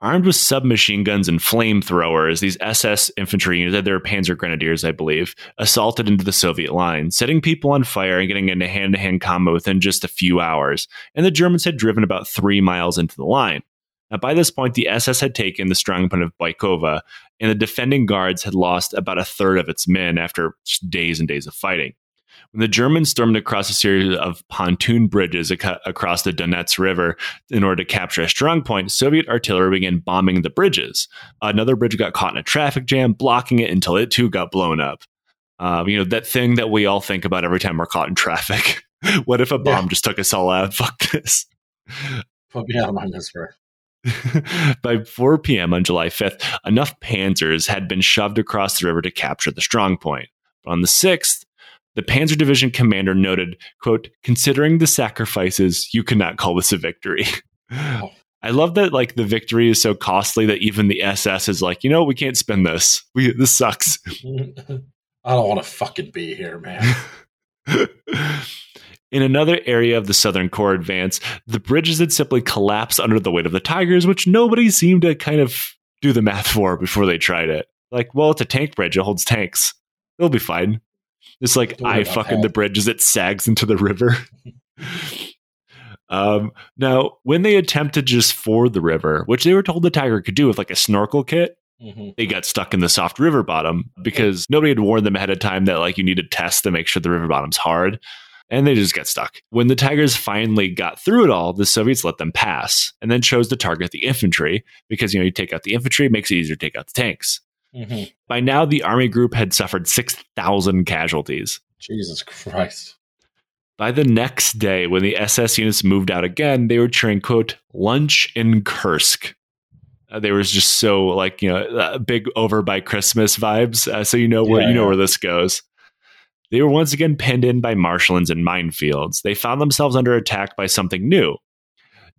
armed with submachine guns and flamethrowers, these SS infantry units, they're Panzer Grenadiers, I believe, assaulted into the Soviet line, setting people on fire and getting into hand to hand combat within just a few hours. And the Germans had driven about three miles into the line. Now, by this point, the SS had taken the strong point of Baikova, and the defending guards had lost about a third of its men after days and days of fighting. When the Germans stormed across a series of pontoon bridges ac- across the Donets River in order to capture a strong point, Soviet artillery began bombing the bridges. Another bridge got caught in a traffic jam, blocking it until it too got blown up. Um, you know, that thing that we all think about every time we're caught in traffic. what if a bomb Yeah. just took us all out? Fuck this. Put me out of my misery. By 4 p.m. on July 5th, enough panzers had been shoved across the river to capture the strong point. But on the 6th, the Panzer Division commander noted, quote, considering the sacrifices, you cannot call this a victory. Oh. I love that like the victory is so costly that even the SS is like, you know, we can't spend this. We this sucks. I don't want to fucking be here, man. In another area of the Southern Corps advance, the bridges had simply collapsed under the weight of the Tigers, which nobody seemed to kind of do the math for before they tried it. Like, well, it's a tank bridge; it holds tanks. It'll be fine. It's like I fucking the bridge as it sags into the river. um, now, when they attempted to just ford the river, which they were told the Tiger could do with like a snorkel kit, hmm they got stuck in the soft river bottom because nobody had warned them ahead of time that like you need to test to make sure the river bottom's hard and they just got stuck when the tigers finally got through it all the soviets let them pass and then chose to target the infantry because you know you take out the infantry it makes it easier to take out the tanks hmm by now the army group had suffered 6000 casualties Jesus Christ. by the next day when the ss units moved out again they were cheering quote lunch in kursk uh, they was just so like you know uh, big over by Christmas vibes. Uh, so you know where Yeah, you know yeah. where this goes. They were once again pinned in by marshlands and minefields. They found themselves under attack by something new: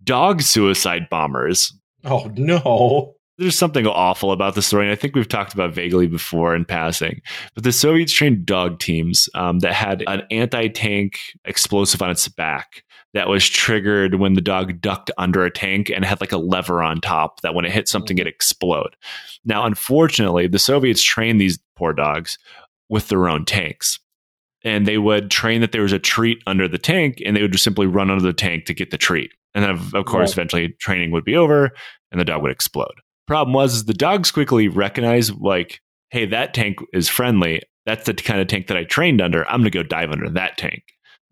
dog suicide bombers. Oh no. There's something awful about the story, and I think we've talked about vaguely before in passing. But the Soviets trained dog teams um, that had an anti-tank explosive on its back that was triggered when the dog ducked under a tank and had like a lever on top that when it hit something it explode. Now, unfortunately, the Soviets trained these poor dogs with their own tanks. And they would train that there was a treat under the tank, and they would just simply run under the tank to get the treat. And then, of, of course, Right. eventually training would be over, and the dog would explode. Problem was, the dogs quickly recognized, like, hey, that tank is friendly. That's the kind of tank that I trained under. I'm going to go dive under that tank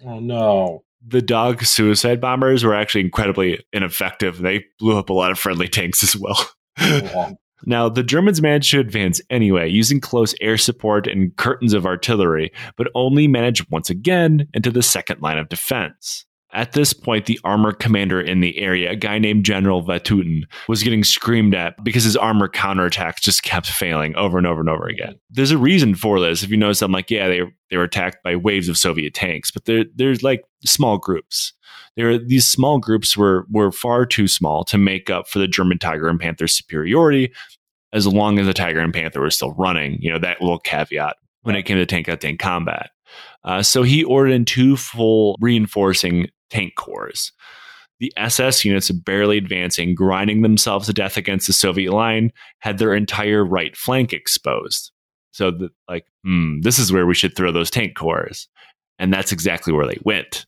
Oh no. the dog suicide bombers were actually incredibly ineffective. They blew up a lot of friendly tanks as well. Oh, now, the Germans managed to advance anyway, using close air support and curtains of artillery, but only managed once again into the second line of defense. At this point, the armor commander in the area, a guy named General Vatutin, was getting screamed at because his armor counterattacks just kept failing over and over and over again. There's a reason for this. If you notice, I'm like, yeah, they, they were attacked by waves of Soviet tanks, but they're, they're like small groups. There, these small groups were were far too small to make up for the German Tiger and Panther superiority. As long as the Tiger and Panther were still running, you know that little caveat when it came to tank on tank combat. Uh, so he ordered in two full reinforcing tank corps. The SS units, barely advancing, grinding themselves to death against the Soviet line, had their entire right flank exposed. So, the, like, hmm, this is where we should throw those tank corps. And that's exactly where they went.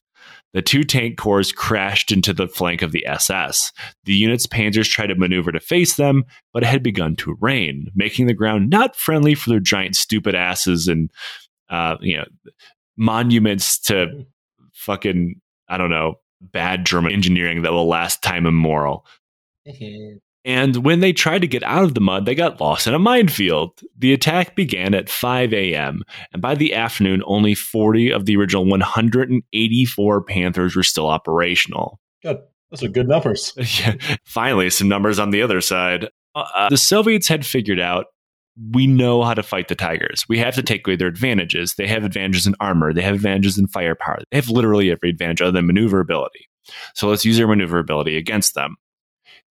The two tank corps crashed into the flank of the SS. The unit's panzers tried to maneuver to face them, but it had begun to rain, making the ground not friendly for their giant, stupid asses and, uh, you know, monuments to fucking, I don't know, bad German engineering that will last time immemorial. And when they tried to get out of the mud, they got lost in a minefield. The attack began at 5 a.m., and by the afternoon, only 40 of the original 184 Panthers were still operational. Good. Those are good numbers. Yeah, finally, some numbers on the other side. Uh, the Soviets had figured out we know how to fight the Tigers. We have to take away their advantages. They have advantages in armor, they have advantages in firepower, they have literally every advantage other than maneuverability. So let's use their maneuverability against them.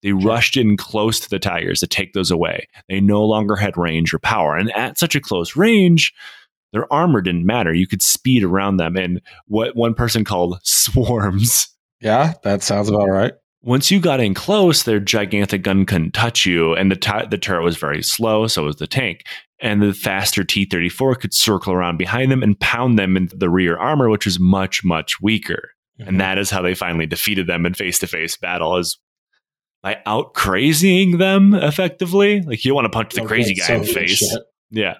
They rushed in close to the Tigers to take those away. They no longer had range or power. And at such a close range, their armor didn't matter. You could speed around them in what one person called swarms. Yeah, that sounds about right. Once you got in close, their gigantic gun couldn't touch you, and the, t- the turret was very slow, so was the tank. And the faster T 34 could circle around behind them and pound them into the rear armor, which was much, much weaker. Mm-hmm. And that is how they finally defeated them in face to face battle, is by out crazying them effectively. Like you want to punch the Okay, crazy guy in the face. shit. Yeah.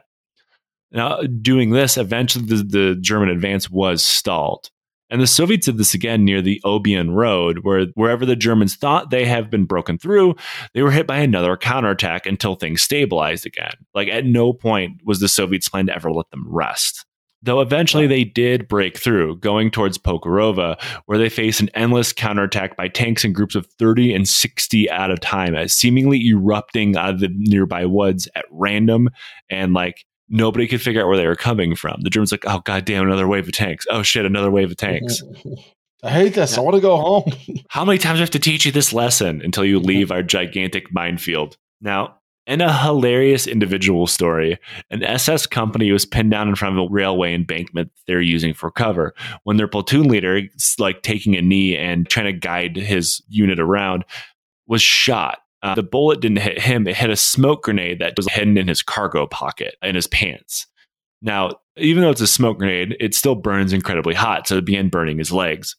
Now, doing this, eventually the, the German advance was stalled. And the Soviets did this again near the Oboyan Road, where wherever the Germans thought they have been broken through, they were hit by another counterattack until things stabilized again. Like at no point was the Soviets plan to ever let them rest. Though eventually they did break through, going towards Pokorova, where they faced an endless counterattack by tanks in groups of 30 and 60 at a time, uh, seemingly erupting out of the nearby woods at random and like nobody could figure out where they were coming from. The Germans like, oh god damn, another wave of tanks. Oh shit, another wave of tanks. I hate this. I want to go home. How many times do I have to teach you this lesson until you leave our gigantic minefield? Now, in a hilarious individual story, an SS company was pinned down in front of a railway embankment they're using for cover. When their platoon leader, like taking a knee and trying to guide his unit around, was shot. Uh, the bullet didn't hit him; it hit a smoke grenade that was hidden in his cargo pocket in his pants. Now, even though it's a smoke grenade, it still burns incredibly hot, so it began burning his legs.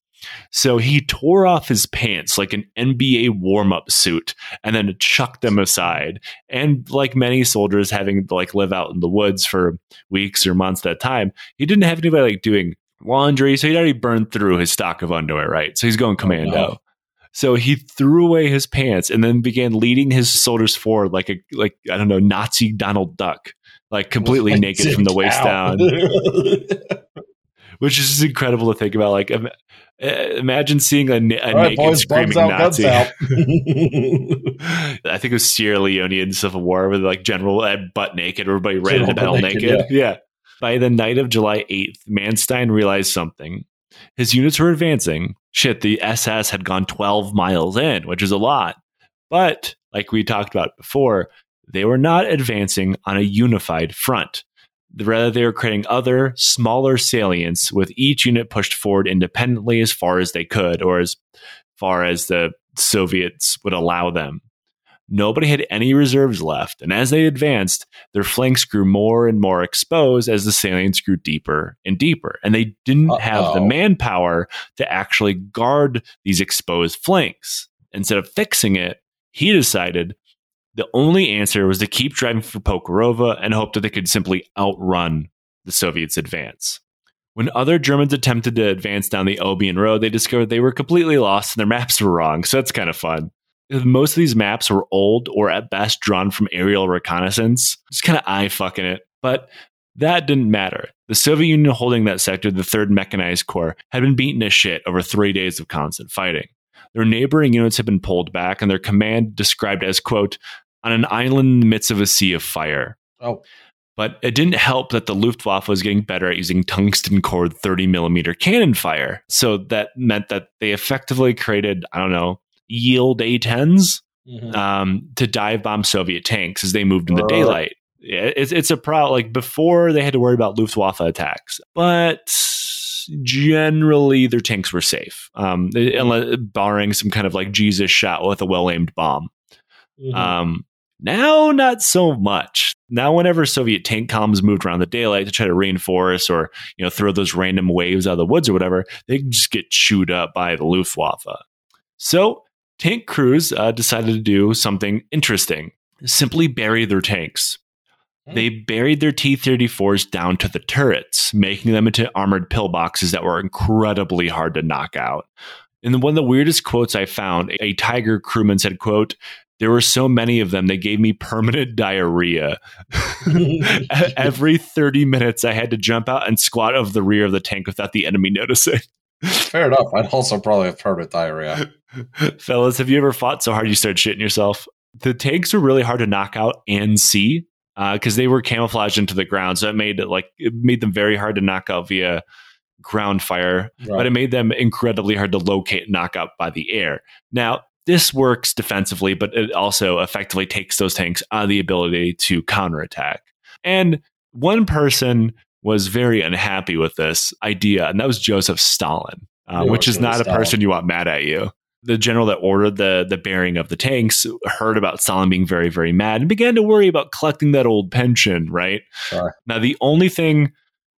So he tore off his pants like an NBA warm up suit and then chucked them aside. And like many soldiers having to like live out in the woods for weeks or months at a time, he didn't have anybody like doing laundry. So he'd already burned through his stock of underwear, right? So he's going commando. no. So he threw away his pants and then began leading his soldiers forward like a like I don't know Nazi Donald Duck, like completely naked from the waist down which is just incredible to think about. Like, im- uh, imagine seeing a, a right, naked boys, screaming out, Nazi. I think it was Sierra Leone in Civil War with like general uh, butt naked, everybody ran into battle naked. naked, yeah. By the night of July 8th, Manstein realized something. His units were advancing. Shit, the SS had gone 12 miles in, which is a lot. But like we talked about before, they were not advancing on a unified front. Rather, they were creating other, smaller salients with each unit pushed forward independently as far as they could, or as far as the Soviets would allow them. Nobody had any reserves left, and as they advanced, their flanks grew more and more exposed as the salients grew deeper and deeper. And they didn't have the manpower to actually guard these exposed flanks. Instead of fixing it, he decided the only answer was to keep driving for Pokorova and hope that they could simply outrun the Soviets' advance. When other Germans attempted to advance down the Oboyan Road, they discovered they were completely lost and their maps were wrong. So that's kind of fun. Most of these maps were old or at best drawn from aerial reconnaissance. Just kind of eye fucking it. But that didn't matter. The Soviet Union holding that sector, the 3rd Mechanized Corps, had been beaten to shit over three days of constant fighting. Their neighboring units had been pulled back, and their command described as, quote, on an island in the midst of a sea of fire. Oh, But it didn't help that the Luftwaffe was getting better at using tungsten core 30 millimeter cannon fire. So that meant that they effectively created, I don't know, yield A10s mhm. um, to dive bomb Soviet tanks as they moved in the daylight. It's, it's a problem. Like before, they had to worry about Luftwaffe attacks, but generally their tanks were safe, um, unless, barring some kind of like Jesus shot with a well aimed bomb. Mhm. Um, now, not so much. Now, whenever Soviet tank columns moved around the daylight to try to reinforce or you know throw those random waves out of the woods or whatever, they just get chewed up by the Luftwaffe. So, tank crews uh, decided to do something interesting: simply bury their tanks. They buried their T 34s down to the turrets, making them into armored pillboxes that were incredibly hard to knock out. And one of the weirdest quotes I found, a Tiger crewman said, quote, there were so many of them, they gave me permanent diarrhea. Every 30 minutes, I had to jump out and squat over the rear of the tank without the enemy noticing. Fair enough. I'd also probably have permanent diarrhea. Fellas, have you ever fought so hard you started shitting yourself? The tanks were really hard to knock out and see because uh, they were camouflaged into the ground. So it made it like it made them very hard to knock out via ground fire, right. but it made them incredibly hard to locate and knock out by the air. Now, this works defensively, but it also effectively takes those tanks out of the ability to counterattack. And one person was very unhappy with this idea, and that was Joseph Stalin, uh, which is not a person you want mad at you. The general that ordered the the bearing of the tanks heard about Stalin being very, very mad and began to worry about collecting that old pension, right? Sure. Now, the only thing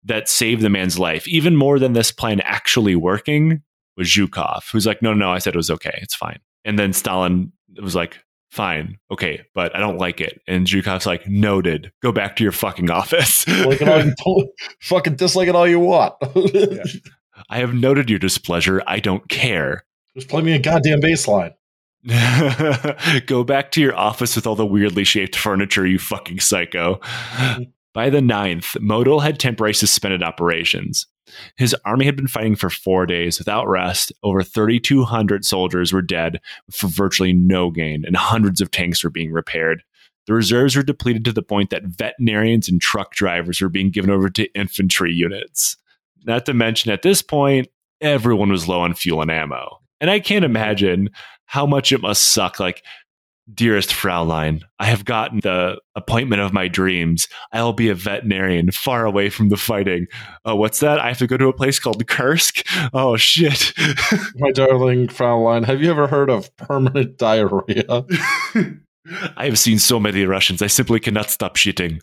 that saved the man's life, even more than this plan actually working, was Zhukov, who's like, no, no, no, I said it was okay. It's fine. And then Stalin was like, fine, okay, but I don't like it. And Zhukov's like, noted. Go back to your fucking office. like it all you, fucking dislike it all you want. yeah. I have noted your displeasure. I don't care. Just play me a goddamn bass line. Go back to your office with all the weirdly shaped furniture, you fucking psycho. Mm-hmm. By the 9th, Model had temporarily suspended operations. His army had been fighting for four days without rest. Over 3,200 soldiers were dead for virtually no gain, and hundreds of tanks were being repaired. The reserves were depleted to the point that veterinarians and truck drivers were being given over to infantry units. Not to mention, at this point, everyone was low on fuel and ammo. And I can't imagine how much it must suck. Like, Dearest Fraulein, I have gotten the appointment of my dreams. I'll be a veterinarian far away from the fighting. Oh, what's that? I have to go to a place called Kursk? Oh, shit. my darling Fraulein, have you ever heard of permanent diarrhea? I have seen so many Russians. I simply cannot stop shitting.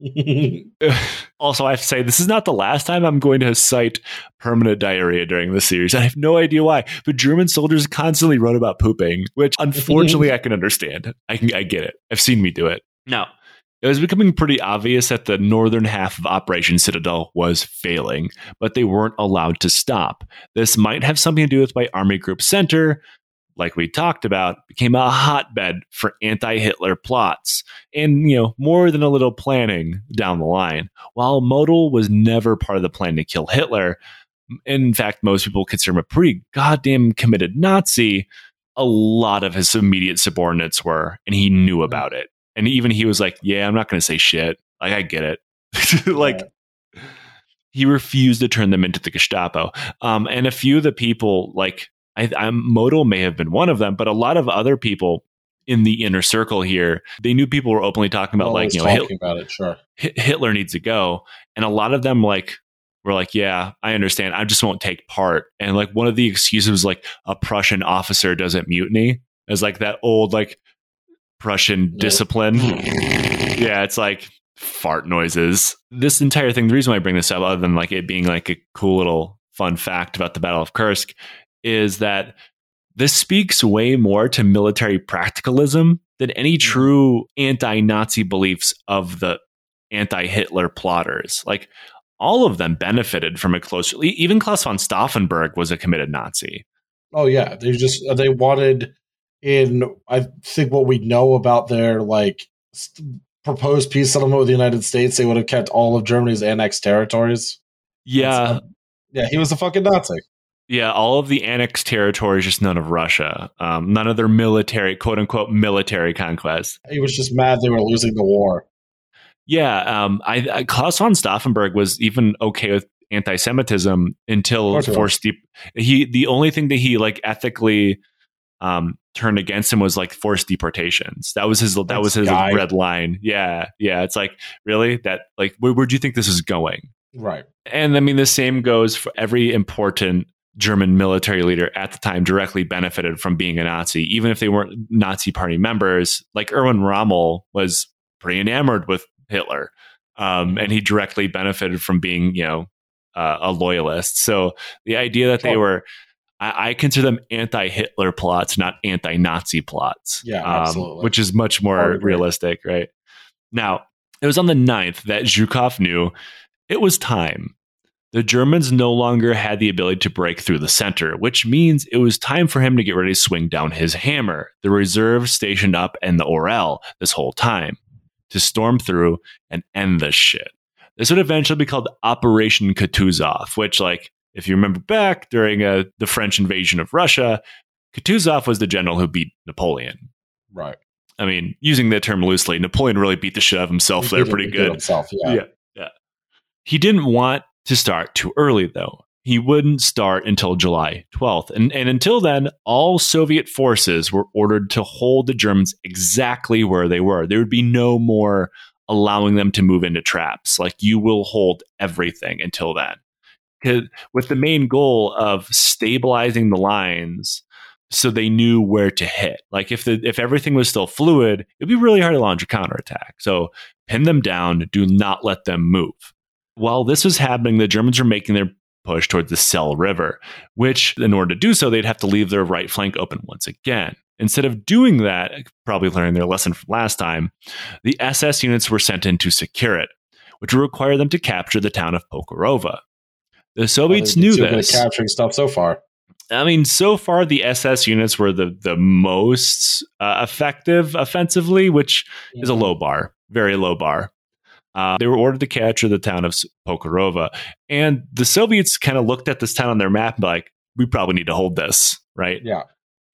also, I have to say, this is not the last time I'm going to cite permanent diarrhea during the series. I have no idea why, but German soldiers constantly wrote about pooping, which unfortunately I can understand. I can, I get it. I've seen me do it. Now, it was becoming pretty obvious that the northern half of Operation Citadel was failing, but they weren't allowed to stop. This might have something to do with my Army Group Center, like we talked about, became a hotbed for anti-Hitler plots and, you know, more than a little planning down the line. While Model was never part of the plan to kill Hitler, in fact, most people consider him a pretty goddamn committed Nazi, a lot of his immediate subordinates were, and he knew mm-hmm. about it. And even he was like, yeah, I'm not going to say shit. Like, I get it. like, he refused to turn them into the Gestapo. Um, and a few of the people, like I, I'm, Model may have been one of them, but a lot of other people in the inner circle here, they knew people were openly talking about like, you know, Hitler, about it, sure. Hitler needs to go. And a lot of them like were like, yeah, I understand. I just won't take part. And like one of the excuses was like a Prussian officer doesn't mutiny as like that old like Prussian yeah. discipline. yeah, it's like fart noises. This entire thing, the reason why I bring this up, other than like it being like a cool little fun fact about the Battle of Kursk, is that this speaks way more to military practicalism than any mm-hmm. true anti Nazi beliefs of the anti Hitler plotters. Like, all of them benefited from a close. Even Klaus von Stauffenberg was a committed Nazi. Oh yeah, they just they wanted in. I think what we know about their like st- proposed peace settlement with the United States, they would have kept all of Germany's annexed territories. Yeah, yeah, he was a fucking Nazi. Yeah, all of the annexed territories, just none of Russia. Um, none of their military, quote unquote, military conquest. He was just mad they were losing the war. Yeah, um, I, I, Klaus von Stauffenberg was even okay with anti-Semitism until forced deep. He the only thing that he like ethically um, turned against him was like forced deportations. That was his. That That's was his guy. red line. Yeah, yeah. It's like really that. Like, where, where do you think this is going? Right. And I mean, the same goes for every important German military leader at the time directly benefited from being a Nazi, even if they weren't Nazi party members. Like Erwin Rommel was pretty enamored with Hitler, um, and he directly benefited from being, you know, uh, a loyalist. So the idea that they were, I, I consider them anti-Hitler plots, not anti-Nazi plots. Yeah, um, absolutely. Which is much more realistic, right? Now, it was on the 9th that Zhukov knew it was time the Germans no longer had the ability to break through the center, which means it was time for him to get ready to swing down his hammer, the reserve stationed up in the Orel this whole time, to storm through and end this shit. This would eventually be called Operation Kutuzov, which, like, if you remember back during uh, the French invasion of Russia, Kutuzov was the general who beat Napoleon. Right. I mean, using that term loosely, Napoleon really beat the shit out of himself He there pretty good. Himself, yeah. Yeah. Yeah. He didn't want to start too early, though. He wouldn't start until July 12th. And, and until then, all Soviet forces were ordered to hold the Germans exactly where they were. There would be no more allowing them to move into traps. Like, you will hold everything until then. With the main goal of stabilizing the lines so they knew where to hit. Like if the if everything was still fluid, it'd be really hard to launch a counterattack. So pin them down, do not let them move. While this was happening, the Germans were making their push towards the Psel River, which, in order to do so, they'd have to leave their right flank open once again. Instead of doing that, probably learning their lesson from last time, the SS units were sent in to secure it, which would require them to capture the town of Pokorova. The Soviets Well, knew been too good this. capturing stuff so far. I mean, so far the SS units were the the most uh, effective offensively, which is a low bar, very low bar. Uh, they were ordered to capture the town of Pokorova, and the Soviets kind of looked at this town on their map and be like, "We probably need to hold this, right?" Yeah.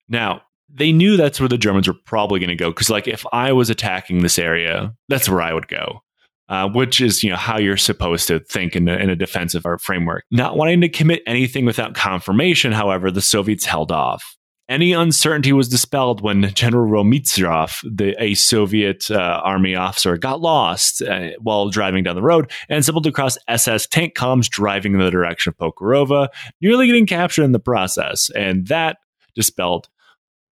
Now they knew that's where the Germans were probably going to go because, like, if I was attacking this area, that's where I would go. Uh, which is, you know, how you're supposed to think in a, in a defensive art framework. Not wanting to commit anything without confirmation, however, the Soviets held off. Any uncertainty was dispelled when General Rotmistrov, the, a Soviet uh, army officer, got lost uh, while driving down the road and stumbled across SS tank columns driving in the direction of Pokorova, nearly getting captured in the process. And that dispelled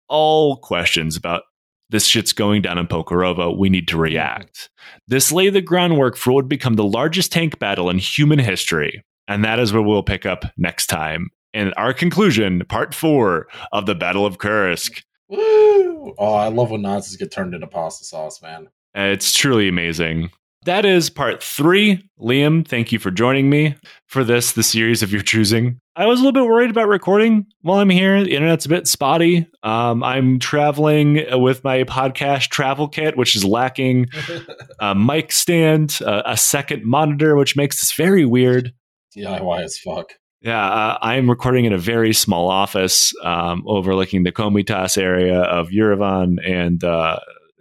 all questions about this shit's going down in Pokorova. We need to react. This laid the groundwork for what would become the largest tank battle in human history. And that is where we'll pick up next time. In our conclusion, part four of the Battle of Kursk. Woo! Oh, I love when Nazis get turned into pasta sauce, man. Uh, It's truly amazing. That is part three. Liam, thank you for joining me for this, the series of your choosing. I was a little bit worried about recording while I'm here. The internet's a bit spotty. Um, I'm traveling with my podcast travel kit, which is lacking a mic stand, uh, a second monitor, which makes this very weird. DIY as fuck. Yeah, uh, I'm recording in a very small office um, overlooking the Komitas area of Yerevan, and uh,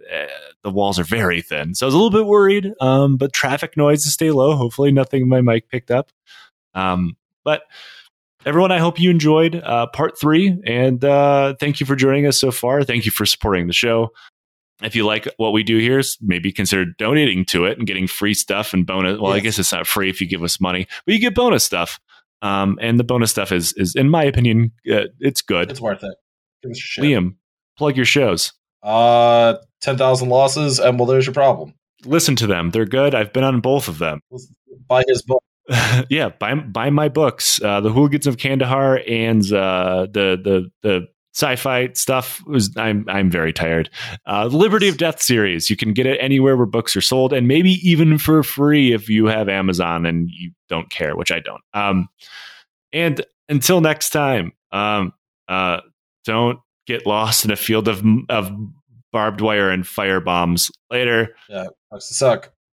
eh, the walls are very thin. So I was a little bit worried, um, but traffic noise noises stay low. Hopefully, nothing my mic picked up. Um, but everyone, I hope you enjoyed uh, part three, and uh, thank you for joining us so far. Thank you for supporting the show. If you like what we do here, maybe consider donating to it and getting free stuff and bonus. Well, I guess it's not free if you give us money, but you get bonus stuff. Um, and the bonus stuff is, is in my opinion, uh, it's good. It's worth it. Give us a shit. Liam, plug your shows. Uh, 10,000 losses, and well, there's your problem. Listen to them; they're good. I've been on both of them. Buy his book. yeah, buy buy my books. Uh, the Hooligans of Kandahar and uh, the the the sci-fi stuff was I'm I'm very tired. Uh, Liberty of Death series. You can get it anywhere where books are sold, and maybe even for free if you have Amazon and you don't care, which I don't. Um, and until next time, um, uh, don't get lost in a field of of barbed wire and fire bombs. Later. Yeah, sucks to suck.